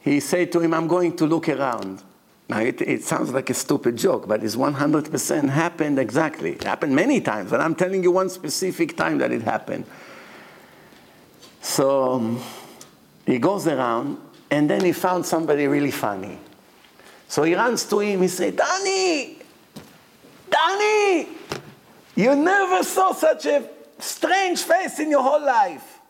he said to him, I'm going to look around. Now, it, it sounds like a stupid joke, but it's 100% happened exactly. It happened many times, but I'm telling you one specific time that it happened. So he goes around, and then he found somebody really funny. So he runs to him, he said, Danny, Danny, you never saw such a strange face in your whole life.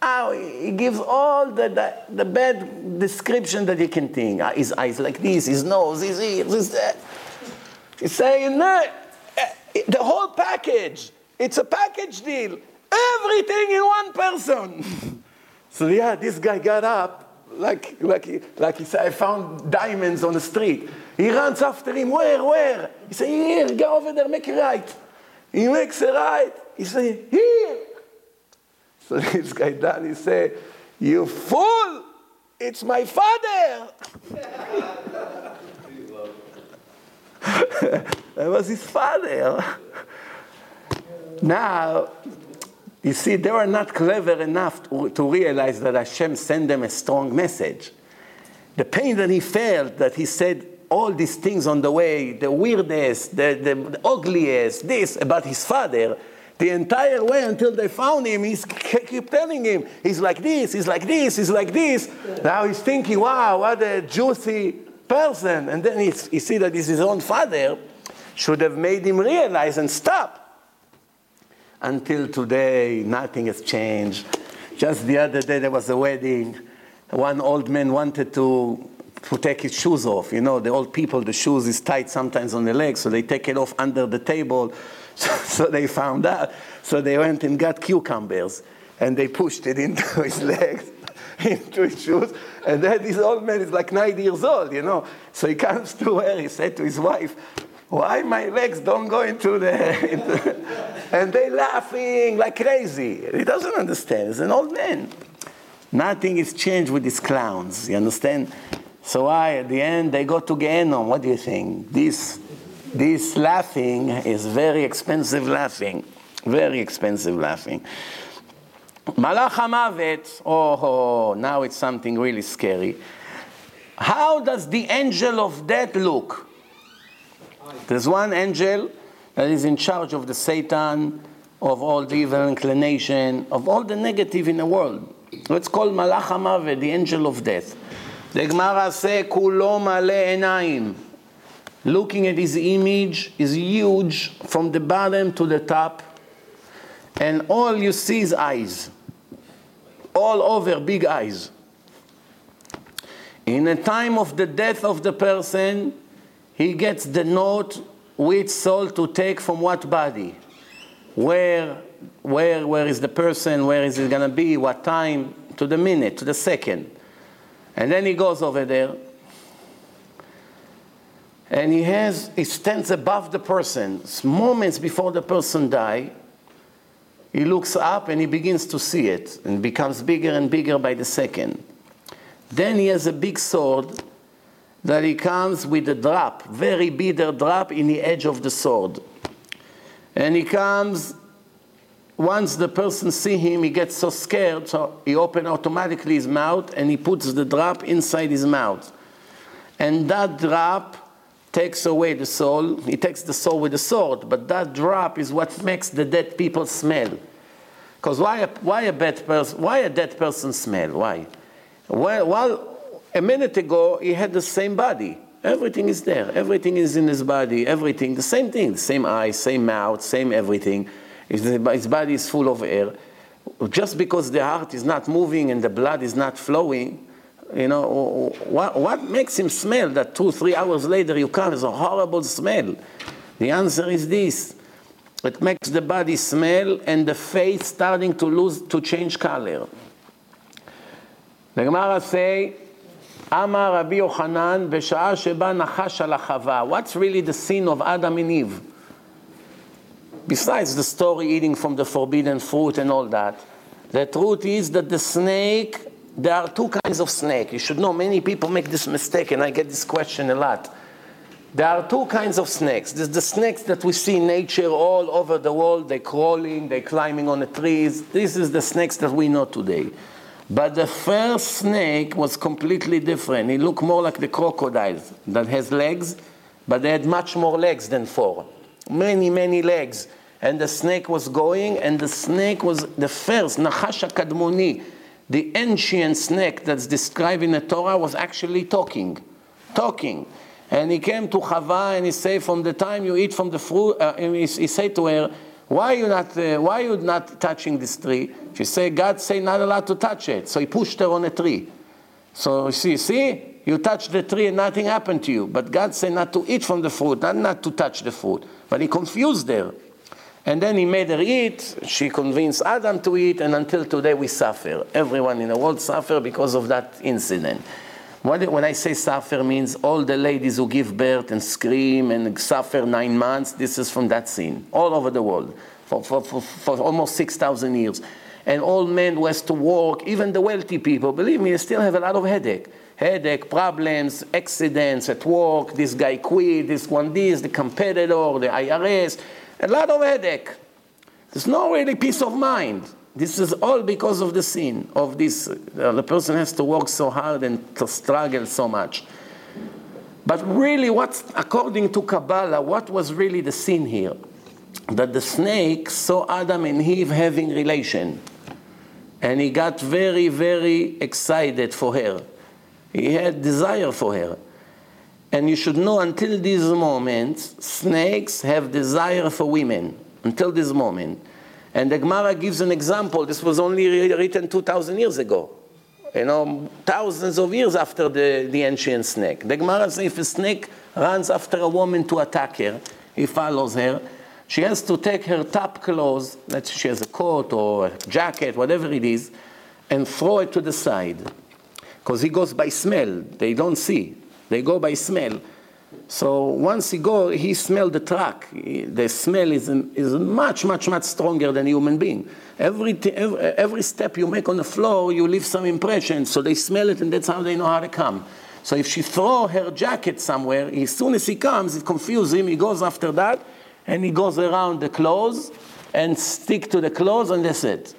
Oh, he gives all the, the, the, bad description that you can think. Uh, his eyes like this, his nose, his ears, his that. He's saying, no, eh, the whole package. It's a package deal. Everything in one person. so yeah, this guy got up like, like, like he said, I found diamonds on the street. He runs after him, where, where? He said, here, go over there, make a right. He makes a right. He said, here. So this guy Danny say, you fool, it's my father. that was his father. now, you see, they were not clever enough to, to realize that Hashem sent them a strong message. The pain that he felt, that he said all these things on the way, the weirdest, the, the, the ugliest, this about his father, the entire way until they found him, he keep telling him, he's like this, he's like this, he's like this. Now he's thinking, wow, what a juicy person. And then he, he see that his own father, should have made him realize and stop. Until today, nothing has changed. Just the other day, there was a wedding. One old man wanted to to take his shoes off. You know, the old people, the shoes is tight sometimes on the legs, so they take it off under the table so, so they found out. So they went and got cucumbers and they pushed it into his legs, into his shoes. And then this old man is like 90 years old, you know. So he comes to where he said to his wife, why my legs don't go into the, and they laughing like crazy. He doesn't understand. He's an old man. Nothing is changed with these clowns. You understand? So I, at the end, they go to Gehenom. What do you think? This this laughing is very expensive laughing, very expensive laughing. Malach HaMavet, oh, oh, now it's something really scary. How does the angel of death look? There's one angel that is in charge of the Satan, of all the evil inclination, of all the negative in the world. Let's call Malach HaMavet, the angel of death. The Gemara says, enaim." Looking at his image is huge from the bottom to the top, and all you see is eyes. All over, big eyes. In a time of the death of the person, he gets the note which soul to take from what body, where, where, where is the person, where is it going to be, what time, to the minute, to the second. And then he goes over there. And he has he stands above the person. Moments before the person die. He looks up and he begins to see it and becomes bigger and bigger by the second. Then he has a big sword that he comes with a drop very bitter drop in the edge of the sword and he comes once the person see him he gets so scared so he open automatically his mouth and he puts the drop inside his mouth and that drop takes away the soul. He takes the soul with the sword, but that drop is what makes the dead people smell. Because why, why, a dead person, why a dead person smell? Why? Well, well, a minute ago, he had the same body. Everything is there. Everything is in his body. Everything, the same thing. The same eyes, same mouth, same everything. His body is full of air. Just because the heart is not moving and the blood is not flowing, you know, what, what makes him smell that two, three hours later you come as a horrible smell? The answer is this. It makes the body smell and the face starting to lose, to change color. The Gemara say, Amar Rabbi Yochanan, בשעה שבה נחש על החווה. What's really the sin of Adam and Eve? Besides the story eating from the forbidden fruit and all that, the truth is that the snake there are two kinds of snake. You should know many people make this mistake, and I get this question a lot. There are two kinds of snakes. There's the snakes that we see in nature all over the world. They're crawling, they're climbing on the trees. This is the snakes that we know today. But the first snake was completely different. It looked more like the crocodiles that has legs, but they had much more legs than four. Many, many legs. And the snake was going, and the snake was the first, Nachash Kadmoni, the ancient snake that's described in the Torah, was actually talking. Talking. And he came to Chava and he said, From the time you eat from the fruit, uh, he, he said to her, why are you not, uh, why you not touching this tree? She said, God say not allowed to touch it. So he pushed her on a tree. So see, see, you touch the tree and nothing happened to you. But God said not to eat from the fruit, not, not to touch the fruit. But he confused her. And then he made her eat. She convinced Adam to eat, and until today we suffer. Everyone in the world suffer because of that incident. When I say suffer means all the ladies who give birth and scream and suffer nine months, this is from that scene, all over the world, for, for, for, for almost 6,000 years. And all men who has to work, even the wealthy people, believe me, they still have a lot of headache. Headache, problems, accidents at work, this guy quit, this one this, the competitor, the IRS, a lot of headache. There's no really peace of mind. This is all because of the sin of this. Uh, the person has to work so hard and to struggle so much. But really, what, according to Kabbalah, what was really the sin here? That the snake saw Adam and Eve having relation, and he got very, very excited for her. He had desire for her. And you should know until this moment, snakes have desire for women. Until this moment. And the Gemara gives an example. This was only written 2,000 years ago. You know, thousands of years after the, the ancient snake. The Gemara says if a snake runs after a woman to attack her, he follows her, she has to take her top clothes, say she has a coat or a jacket, whatever it is, and throw it to the side. Because he goes by smell. They don't see. They go by smell. So once he go, he smell the truck. The smell is, is much, much, much stronger than human being. Every, every, every step you make on the floor, you leave some impression. So they smell it, and that's how they know how to come. So if she throw her jacket somewhere, as soon as he comes, it confuses him. He goes after that, and he goes around the clothes and stick to the clothes, and that's it.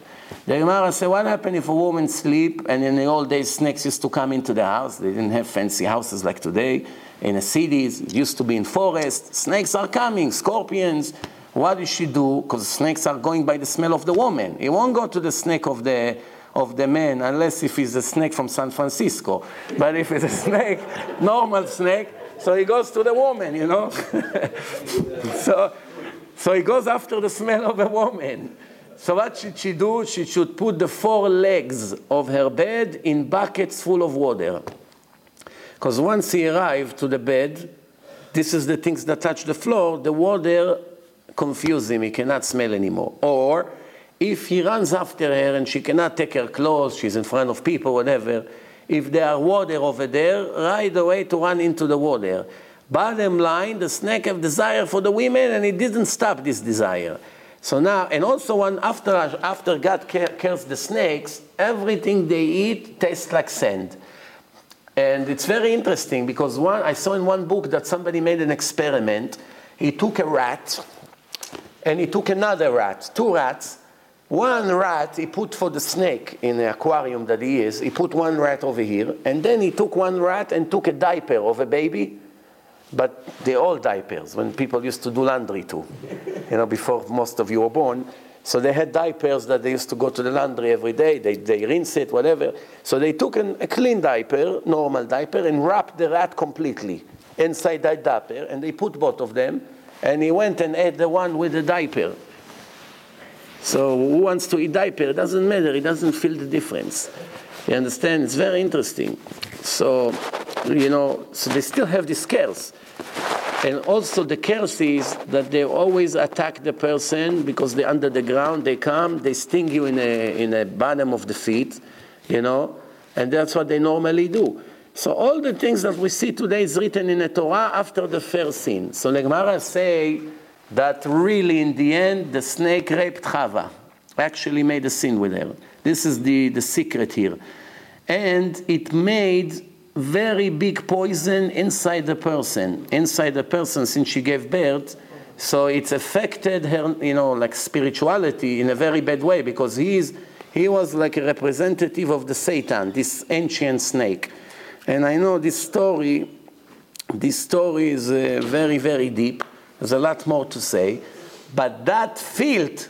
The Gemara says, what happened if a woman sleep, and in the old days, snakes used to come into the house. They didn't have fancy houses like today in the cities, it used to be in forests. Snakes are coming, scorpions. What does she do? Because snakes are going by the smell of the woman. He won't go to the snake of the of the man unless if he's a snake from San Francisco. But if it's a snake, normal snake, so he goes to the woman, you know. so, so he goes after the smell of a woman. So what should she do? She should put the four legs of her bed in buckets full of water. Because once he arrived to the bed, this is the things that touch the floor, the water confuse him, he cannot smell anymore. Or if he runs after her and she cannot take her clothes, she's in front of people, whatever, if there are water over there, right away to run into the water. Bottom line, the snake have desire for the women and he didn't stop this desire. So now, and also when after, after God kills the snakes, everything they eat tastes like sand. And it's very interesting because one, I saw in one book that somebody made an experiment. He took a rat and he took another rat, two rats. One rat he put for the snake in the aquarium that he is. He put one rat over here, and then he took one rat and took a diaper of a baby, but they're all diapers when people used to do laundry too, you know, before most of you were born. So they had diapers that they used to go to the laundry every day. They, they rinse it, whatever. So they took an, a clean diaper, normal diaper, and wrapped the rat completely inside that diaper, and they put both of them. And he went and ate the one with the diaper. So who wants to eat diaper? It doesn't matter. He doesn't feel the difference. You understand? It's very interesting. So, you know, so they still have these scales. And also the curse is that they always attack the person because they're under the ground. They come, they sting you in a in the bottom of the feet, you know, and that's what they normally do. So all the things that we see today is written in the Torah after the first sin. So the say that really in the end the snake raped Chava, actually made a sin with her. This is the, the secret here. And it made very big poison inside the person, inside the person since she gave birth. So it's affected her, you know, like spirituality in a very bad way because he's He was like a representative of the Satan, this ancient snake. And I know this story, this story is uh, very, very deep. There's a lot more to say. But that filth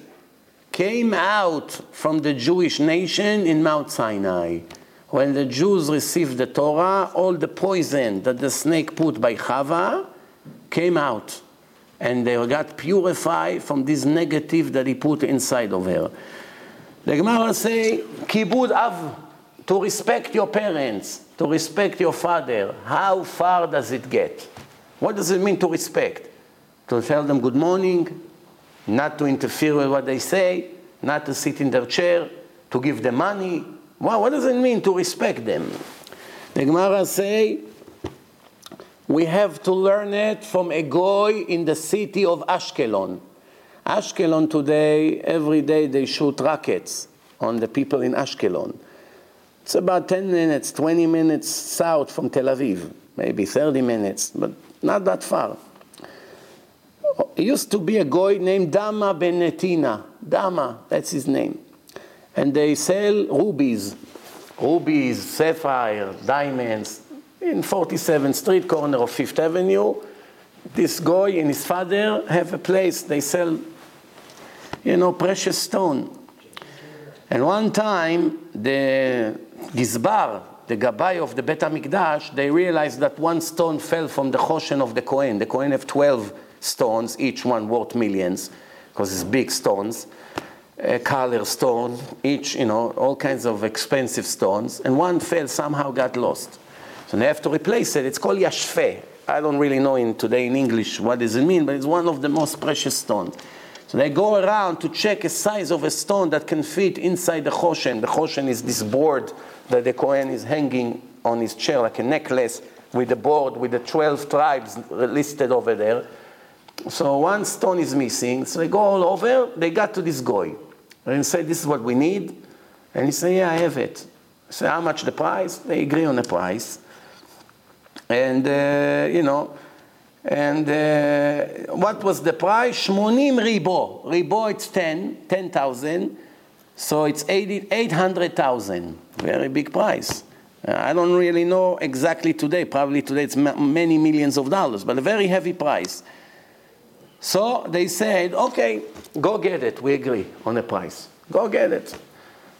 came out from the Jewish nation in Mount Sinai. When the Jews received the Torah, all the poison that the snake put by Chava came out. And they got purified from this negative that he put inside of her. The Gemara say, Kibud Av, to respect your parents, to respect your father. How far does it get? What does it mean to respect? To tell them good morning, not to interfere with what they say, not to sit in their chair, to give them money. What does it mean to respect them? The Gemara say, we have to learn it from a goy in the city of Ashkelon. Ashkelon today, every day they shoot rockets on the people in Ashkelon. It's about 10 minutes, 20 minutes south from Tel Aviv, maybe 30 minutes, but not that far. It used to be a guy named Dama ben Netina. Dama, that's his name. And they sell rubies, rubies, sapphire, diamonds in 47th Street, corner of Fifth Avenue. This guy and his father have a place. They sell, you know, precious stone. And one time, the Gizbar, the Gabbai of the Bet HaMikdash, they realized that one stone fell from the Choshen of the Kohen. The Kohen have 12 stones, each one worth millions, because it's big stones. A color stone, each, you know, all kinds of expensive stones. And one fell, somehow got lost. So they have to replace it. It's called Yashfeh. I don't really know in today in English what does it mean, but it's one of the most precious stones. So they go around to check a size of a stone that can fit inside the choshen. The choshen is this board that the Kohen is hanging on his chair like a necklace with the board with the 12 tribes listed over there. So one stone is missing. So they go all over. They got to this And say, this is what we need. And he said, yeah, I have it. I say, how much the price? They agree on the price. And, uh, you know, and uh, what was the price? 80 ribo. Ribo, it's 10, 10,000. So it's 80, 800,000. Very big price. Uh, I don't really know exactly today. Probably today it's ma- many millions of dollars, but a very heavy price. So they said, okay, go get it. We agree on the price. Go get it.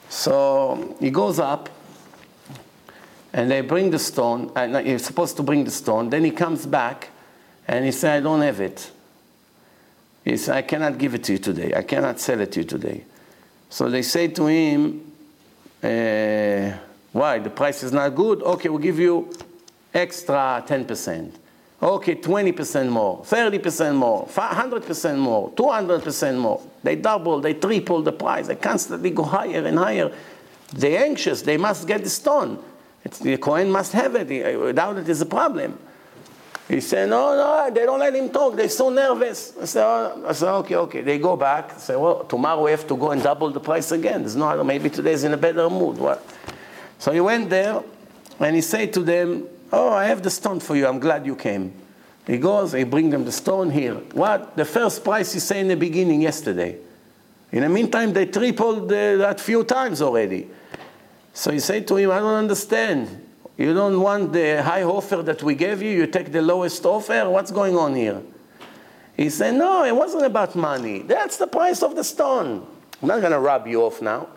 So he goes up, and they bring the stone. Uh, he's supposed to bring the stone. Then he comes back, and he said, I don't have it. He said, I cannot give it to you today. I cannot sell it to you today. So they say to him, uh, why? The price is not good? Okay, we'll give you extra 10%. Okay, 20% more, 30% more, 100% more, 200% more. They double, they triple the price. They constantly go higher and higher. They're anxious. They must get the stone. It's, the Kohen must have it. Uh, without it is a problem. He said, no, no, they don't let him talk. They're so nervous. I said, oh. I said okay, okay. They go back. I said, well, tomorrow we have to go and double the price again. There's no, other, maybe today's in a better mood. What? So he went there and he said to them, oh, I have the stone for you. I'm glad you came. He goes, he bring them the stone here. What? The first price he said in the beginning yesterday. In the meantime, they tripled that few times already. So he said to him, I don't understand. You don't want the high offer that we gave you, you take the lowest offer? What's going on here? He said, No, it wasn't about money. That's the price of the stone. I'm not going to rob you off now.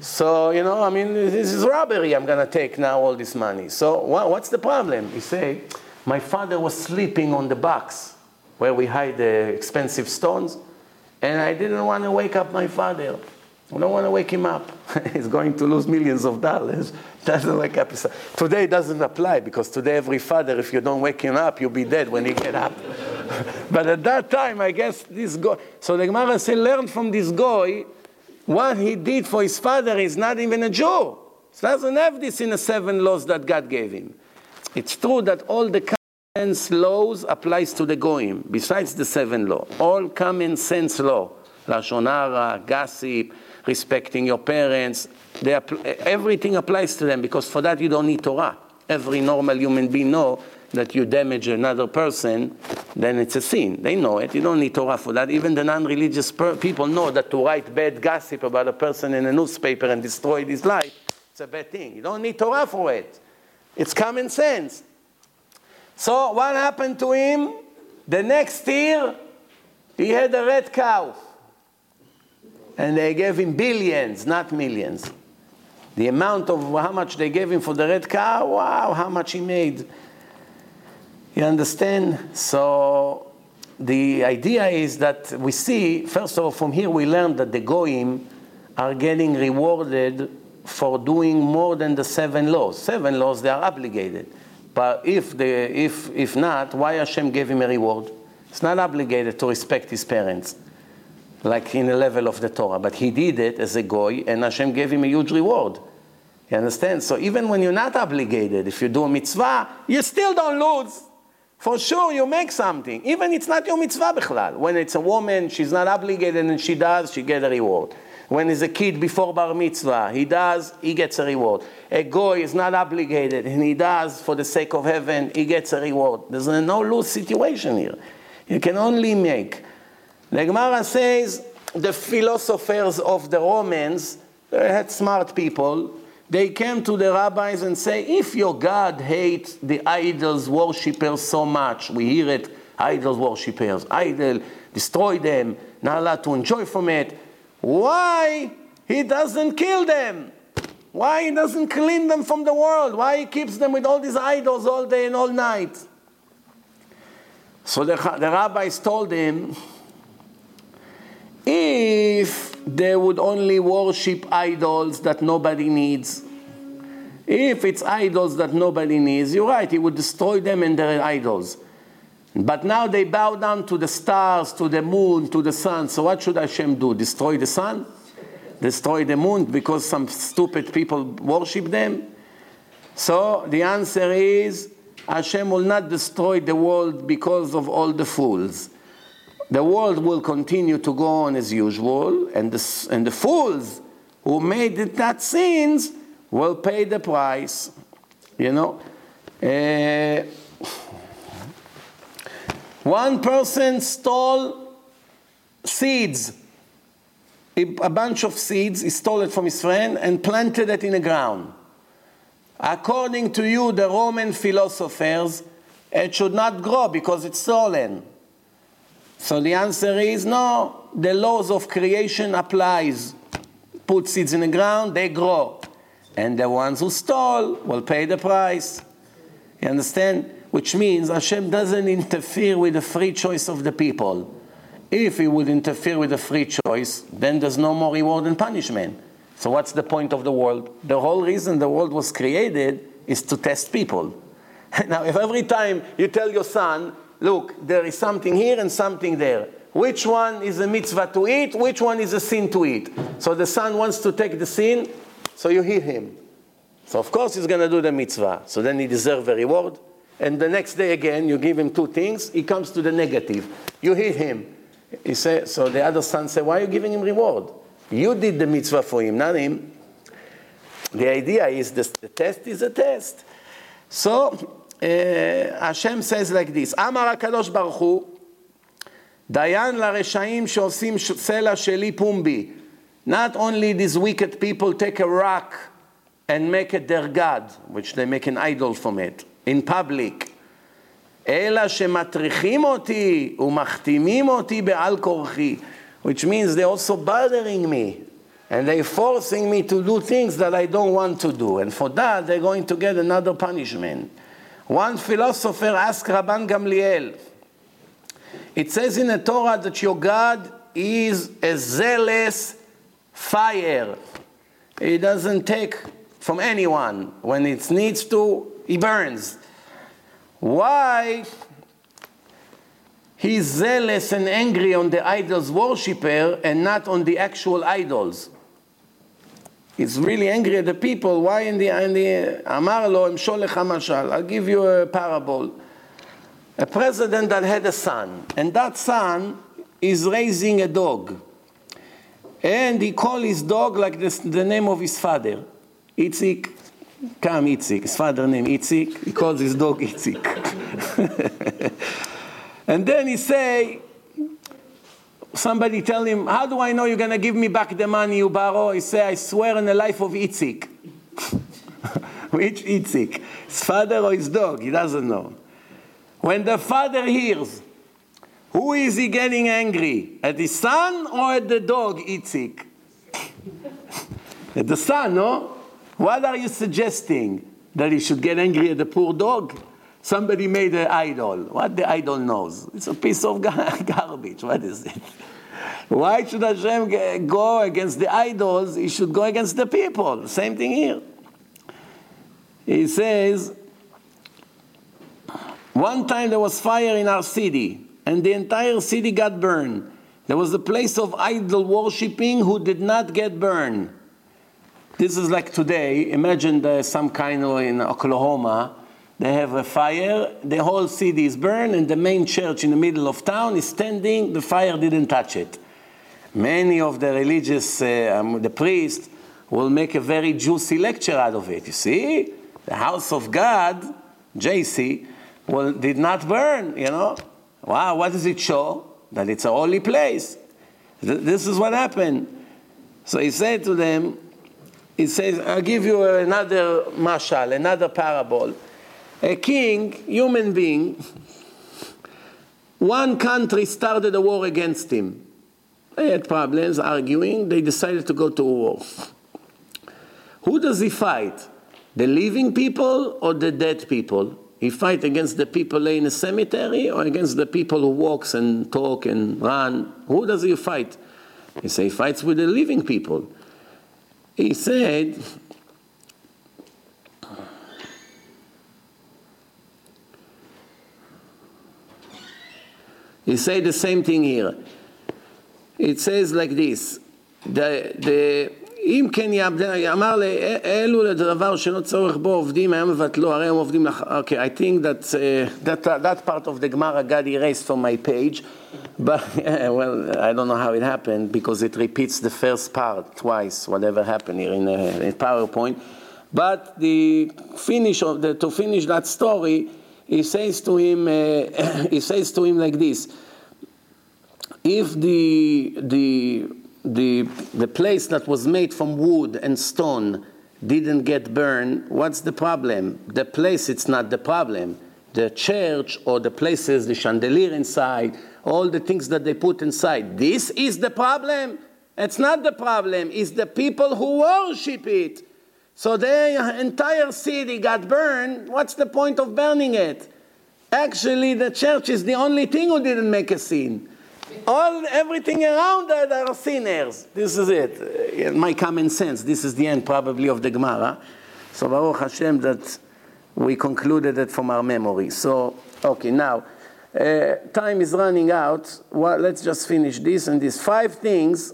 So, you know, I mean, this is robbery. I'm going to take now all this money. So, what's the problem? He say, My father was sleeping on the box where we hide the expensive stones, and I didn't want to wake up my father. I don't want to wake him up. He's going to lose millions of dollars. Doesn't wake up. Today doesn't apply because today every father, if you don't wake him up, you'll be dead when he get up. but at that time, I guess this guy. So the Gemara says, learn from this guy what he did for his father is not even a Jew. He doesn't have this in the seven laws that God gave him. It's true that all the common sense laws applies to the goyim, besides the seven law. All common sense law, lashon hara, gossip, respecting your parents. They, everything applies to them because for that you don't need Torah. Every normal human being know that you damage another person, then it's a sin. They know it. You don't need Torah for that. Even the non-religious per- people know that to write bad gossip about a person in a newspaper and destroy his life, it's a bad thing. You don't need Torah for it. It's common sense. So what happened to him? The next year, he had a red cow. And they gave him billions, not millions. The amount of how much they gave him for the red cow, wow, how much he made. You understand? So the idea is that we see, first of all, from here we learn that the Goyim are getting rewarded for doing more than the seven laws. Seven laws, they are obligated. But if, the, if, if not, why Hashem gave him a reward? It's not obligated to respect his parents, like in the level of the Torah. But he did it as a goy, and Hashem gave him a huge reward. You understand? So even when you're not obligated, if you do a mitzvah, you still don't lose. For sure, you make something. Even it's not your mitzvah bichlal. When it's a woman, she's not obligated and she does, she gets a reward. When it's a kid before bar mitzvah, he does, he gets a reward. A goy is not obligated and he does for the sake of heaven, he gets a reward. There's no lose situation here. You can only make. The Gemara says the philosophers of the Romans, they had smart people, they came to the rabbis and say, if your God hates the idols worshippers so much, we hear it, idols worshippers, idol, destroy them, not allowed to enjoy from it, why he doesn't kill them? Why he doesn't clean them from the world? Why he keeps them with all these idols all day and all night? So the, the rabbis told him, if they would only worship idols that nobody needs, if it's idols that nobody needs, you're right, he would destroy them and their idols. But now they bow down to the stars, to the moon, to the sun. So what should Hashem do? Destroy the sun? Destroy the moon because some stupid people worship them? So the answer is Hashem will not destroy the world because of all the fools. The world will continue to go on as usual, and the, and the fools who made that sins will pay the price. You know? Uh, one person stole seeds, a bunch of seeds, he stole it from his friend and planted it in the ground. According to you, the Roman philosophers, it should not grow because it's stolen. So the answer is no, the laws of creation applies. Put seeds in the ground, they grow. And the ones who stole will pay the price. You understand? Which means Hashem doesn't interfere with the free choice of the people. If he would interfere with the free choice, then there's no more reward and punishment. So what's the point of the world? The whole reason the world was created is to test people. now, if every time you tell your son, look, there is something here and something there. Which one is a mitzvah to eat? Which one is a sin to eat? So the son wants to take the sin, so you hit him. So of course he's going to do the mitzvah. So then he deserves a reward. And the next day again, you give him two things, he comes to the negative. You hit him. He say, so the other son said, why are you giving him reward? You did the mitzvah for him, not him. The idea is this, the test is a test. So uh, Hashem says like this, אמר הקדוש ברוך הוא, דיין לרשעים שעושים סלע שלי פומבי. Not only these wicked people take a rock and make it their god, which they make an idol from it, in public. אלא שמטריחים אותי ומחתימים אותי בעל כורחי. Which means they're also bothering me. And they're forcing me to do things that I don't want to do. And for that, they're going to get another punishment. One philosopher asked Rabban Gamliel, it says in the Torah that your God is a zealous fire. He doesn't take from anyone. When it needs to, he burns. Why he's zealous and angry on the idol's worshipper and not on the actual idols? He's really angry at the people. Why in the, in the Amar lo. I'll give you a parable. A president that had a son, and that son is raising a dog. And he called his dog like this, the name of his father, Itzik. Come Itzik. His father named Itzik. He calls his dog Itzik. and then he say, somebody tell him, how do I know you're going to give me back the money you borrow? He say, I swear on the life of Itzik. Which Itzik? His father or his dog? He doesn't know. When the father hears, who is he getting angry? At his son or at the dog, Itzik? at the son, no? What are you suggesting? That he should get angry at the poor dog? Somebody made an idol. What the idol knows? It's a piece of garbage. What is it? Why should Hashem go against the idols? He should go against the people. Same thing here. He says, one time there was fire in our city, and the entire city got burned. There was a place of idol worshipping who did not get burned. This is like today. Imagine some kind of in Oklahoma. They have a fire, the whole city is burned, and the main church in the middle of town is standing. The fire didn't touch it. Many of the religious, uh, um, the priests, will make a very juicy lecture out of it. You see, the house of God, JC, well, did not burn. You know, wow. What does it show? That it's a holy place. Th- this is what happened. So he said to them, he says, I'll give you another mashal, another parable. A king, human being, one country started a war against him. They had problems, arguing, they decided to go to war. Who does he fight? The living people or the dead people? He fight against the people in a cemetery or against the people who walks and talk and run? Who does he fight? He say he fights with the living people he said, he said the same thing here. It says like this, the, the, אם כן יעבדנה, אמר לאלו לדבר שלא צורך בו עובדים, היה מבטלו, הרי הם עובדים לך, okay, I think that, uh, that, uh, that part of the Gemara got erased from my page, but, well, I don't know how it happened, because it repeats the first part twice, whatever happened here in, uh, in PowerPoint, but the finish of the, to finish that story, he says to him, uh, he says to him like this, if the, the the, the place that was made from wood and stone didn't get burned, what's the problem? The place, it's not the problem. The church or the places, the chandelier inside, all the things that they put inside. This is the problem. It's not the problem, it's the people who worship it. So the entire city got burned. What's the point of burning it? Actually, the church is the only thing who didn't make a scene. All everything around that are sinners. This is it. In my common sense. This is the end probably of the Gemara. So Baruch Hashem that we concluded it from our memory. So okay, now uh, time is running out. Well, let's just finish this and these five things.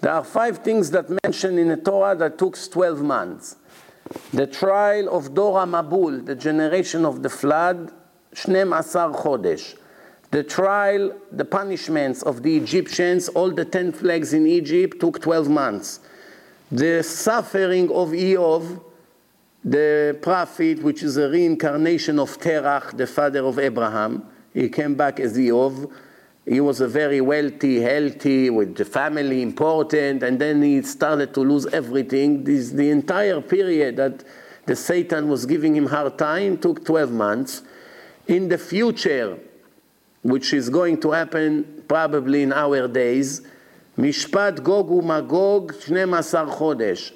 There are five things that mentioned in the Torah that took 12 months. The trial of Dor HaMabul, the generation of the flood, 12 chodesh the trial, the punishments of the Egyptians, all the 10 plagues in Egypt took 12 months. The suffering of Eov, the prophet, which is a reincarnation of Terach, the father of Abraham, he came back as Eov. He was a very wealthy, healthy, with the family, important, and then he started to lose everything. This, the entire period that the Satan was giving him hard time took 12 months. In the future, which is going to happen probably in our days, Mishpat Gog uMagog 12 chodesh,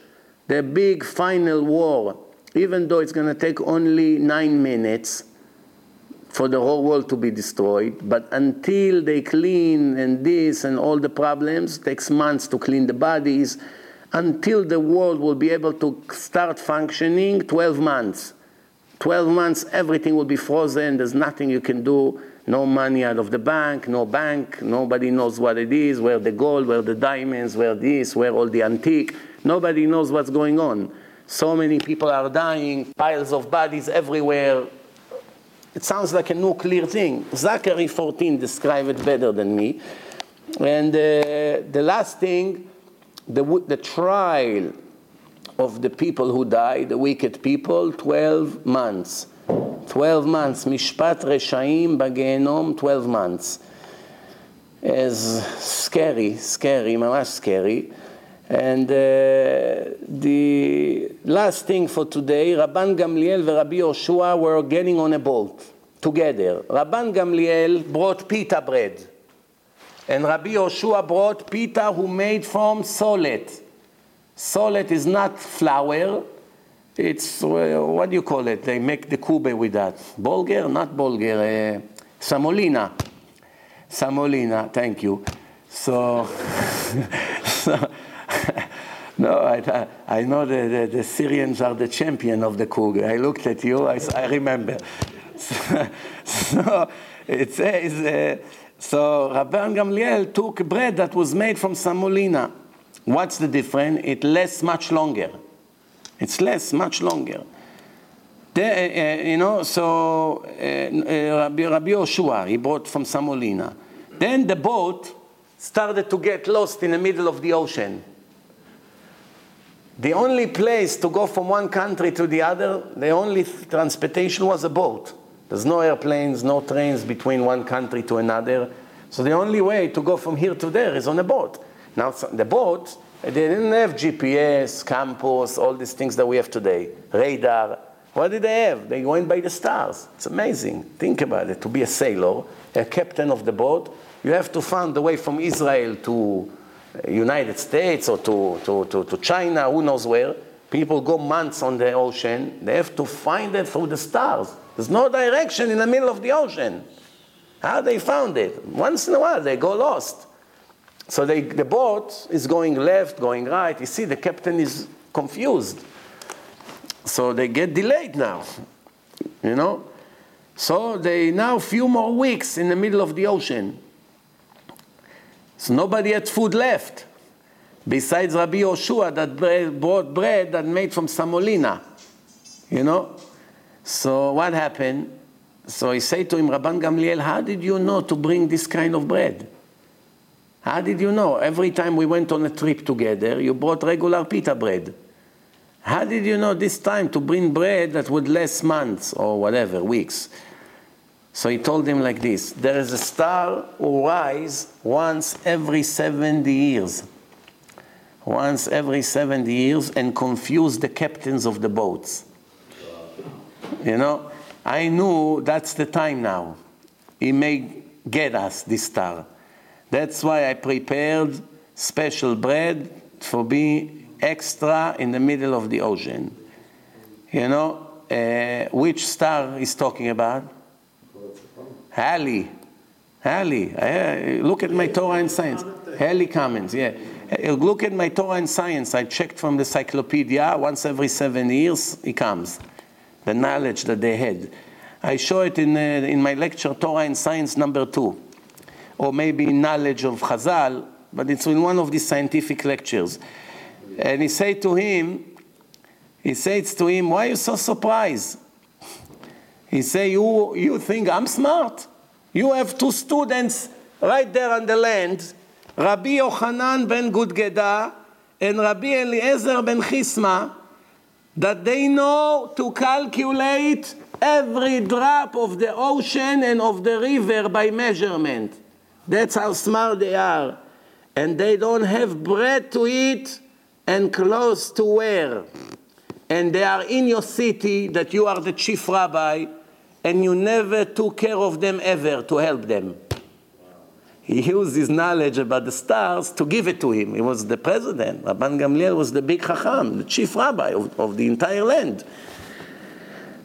the big final war, even though it's going to take only nine minutes for the whole world to be destroyed, but until they clean and this and all the problems, takes months to clean the bodies, until the world will be able to start functioning, 12 months. 12 months, everything will be frozen, there's nothing you can do no money out of the bank, no bank, nobody knows what it is, where the gold, where the diamonds, where this, where all the antique. Nobody knows what's going on. So many people are dying, piles of bodies everywhere it sounds like a no-clear thing. Zechariah 14 described it better than me. And uh, the last thing, the, the trial of the people who died, the wicked people, 12 months. 12 months, Mishpat Reshaim Bagenom, 12 months. is scary, scary, ממש scary. And uh, the last thing for today, Rabban Gamliel and Rabbi Yoshua were getting on a boat together. Rabban Gamliel brought pita bread. And Rabbi Yoshua brought pita who made from solet. Solet is not flour. It's, uh, what do you call it? They make the kube with that. Bulgur? Not bulgur. Uh, samolina. Samolina, thank you. So, so no, I, I know the, the, the, Syrians are the champion of the kug. I looked at you, I, I remember. So, so it says, uh, so Rabban Gamliel took bread that was made from samolina. What's the difference? It lasts much longer. It's less, much longer. The, uh, you know, so uh, uh, Rabbi, Rabbi he brought from Samolina. Then the boat started to get lost in the middle of the ocean. The only place to go from one country to the other, the only transportation was a boat. There's no airplanes, no trains between one country to another. So the only way to go from here to there is on a boat. Now, the boat, they didn't have GPS, compass, all these things that we have today, radar. What did they have? They went by the stars. It's amazing. Think about it. To be a sailor, a captain of the boat, you have to find the way from Israel to United States or to, to, to, to China, who knows where. People go months on the ocean. They have to find it through the stars. There's no direction in the middle of the ocean. How they found it? Once in a while, they go lost. So they, the boat is going left, going right. You see, the captain is confused. So they get delayed now, you know. So they now few more weeks in the middle of the ocean. So nobody had food left, besides Rabbi Yoshua that brought bread that made from samolina, you know. So what happened? So he said to him, Rabban Gamliel, how did you know to bring this kind of bread? How did you know? Every time we went on a trip together, you brought regular pita bread. How did you know this time to bring bread that would last months or whatever, weeks? So he told him like this There is a star who rises once every 70 years. Once every 70 years and confuse the captains of the boats. You know, I knew that's the time now. He may get us this star. That's why I prepared special bread for being extra in the middle of the ocean. You know, uh, which star is talking about? Halley. Halley. Uh, look at my Torah and Science. Halley Cummins, yeah. Uh, look at my Torah and Science. I checked from the encyclopedia. Once every seven years, he comes. The knowledge that they had. I show it in, uh, in my lecture, Torah and Science number two or maybe knowledge of Chazal, but it's in one of these scientific lectures. And he said to him, he says to him, why are you so surprised? He say, you, you think I'm smart? You have two students right there on the land, Rabbi Yochanan ben Gudgeda and Rabbi Eliezer ben Chisma, that they know to calculate every drop of the ocean and of the river by measurement. That's how smart they are. And they don't have bread to eat and clothes to wear. And they are in your city that you are the chief rabbi and you never took care of them ever to help them. He used his knowledge about the stars to give it to him. He was the president. Rabban Gamliel was the big chacham, the chief rabbi of, of the entire land.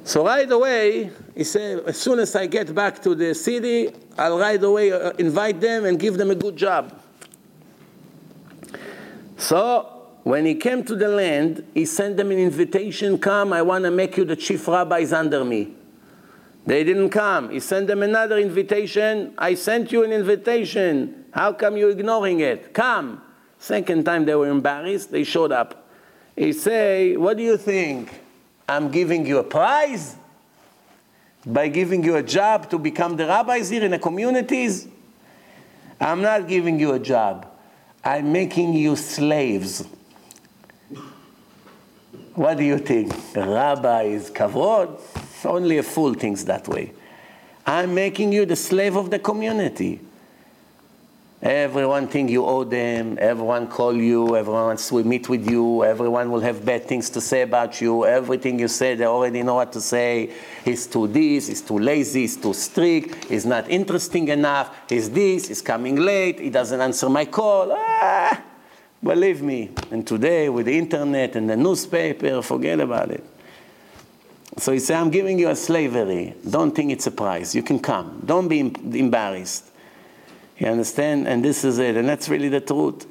So right away, he said, as soon as I get back to the city, I'll right away uh, invite them and give them a good job. So when he came to the land, he sent them an invitation, come, I want to make you the chief rabbis under me. They didn't come. He sent them another invitation. I sent you an invitation. How come you're ignoring it? Come. Second time they were embarrassed, they showed up. He say, what do you think? I'm giving you a prize by giving you a job to become the rabbis here in the communities. I'm not giving you a job. I'm making you slaves. What do you think? Rabbis, kavod? Only a fool thinks that way. I'm making you the slave of the community. Everyone think you owe them, everyone call you, everyone to meet with you, everyone will have bad things to say about you, everything you say they already know what to say. He's too this, he's too lazy, he's too strict, he's not interesting enough, he's this, he's coming late, he doesn't answer my call. Ah, believe me. And today with the internet and the newspaper, forget about it. So he said, I'm giving you a slavery. Don't think it's a price. You can come. Don't be embarrassed. You understand? And this is it. And that's really the truth.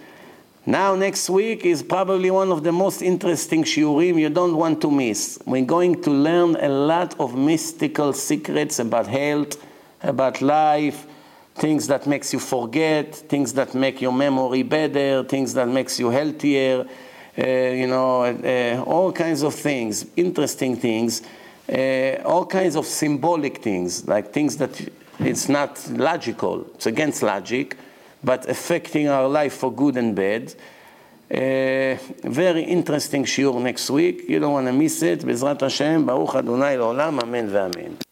Now, next week is probably one of the most interesting shiurim you don't want to miss. We're going to learn a lot of mystical secrets about health, about life, things that makes you forget, things that make your memory better, things that makes you healthier, you know, uh, all kinds of things, interesting things, uh, all kinds of symbolic things, like things that it's not logical, it's against logic, but affecting our life for good and bad. Uh, very interesting shiur next week, you don't want to miss it. בעזרת השם, ברוך אדוני לעולם, אמן ואמן.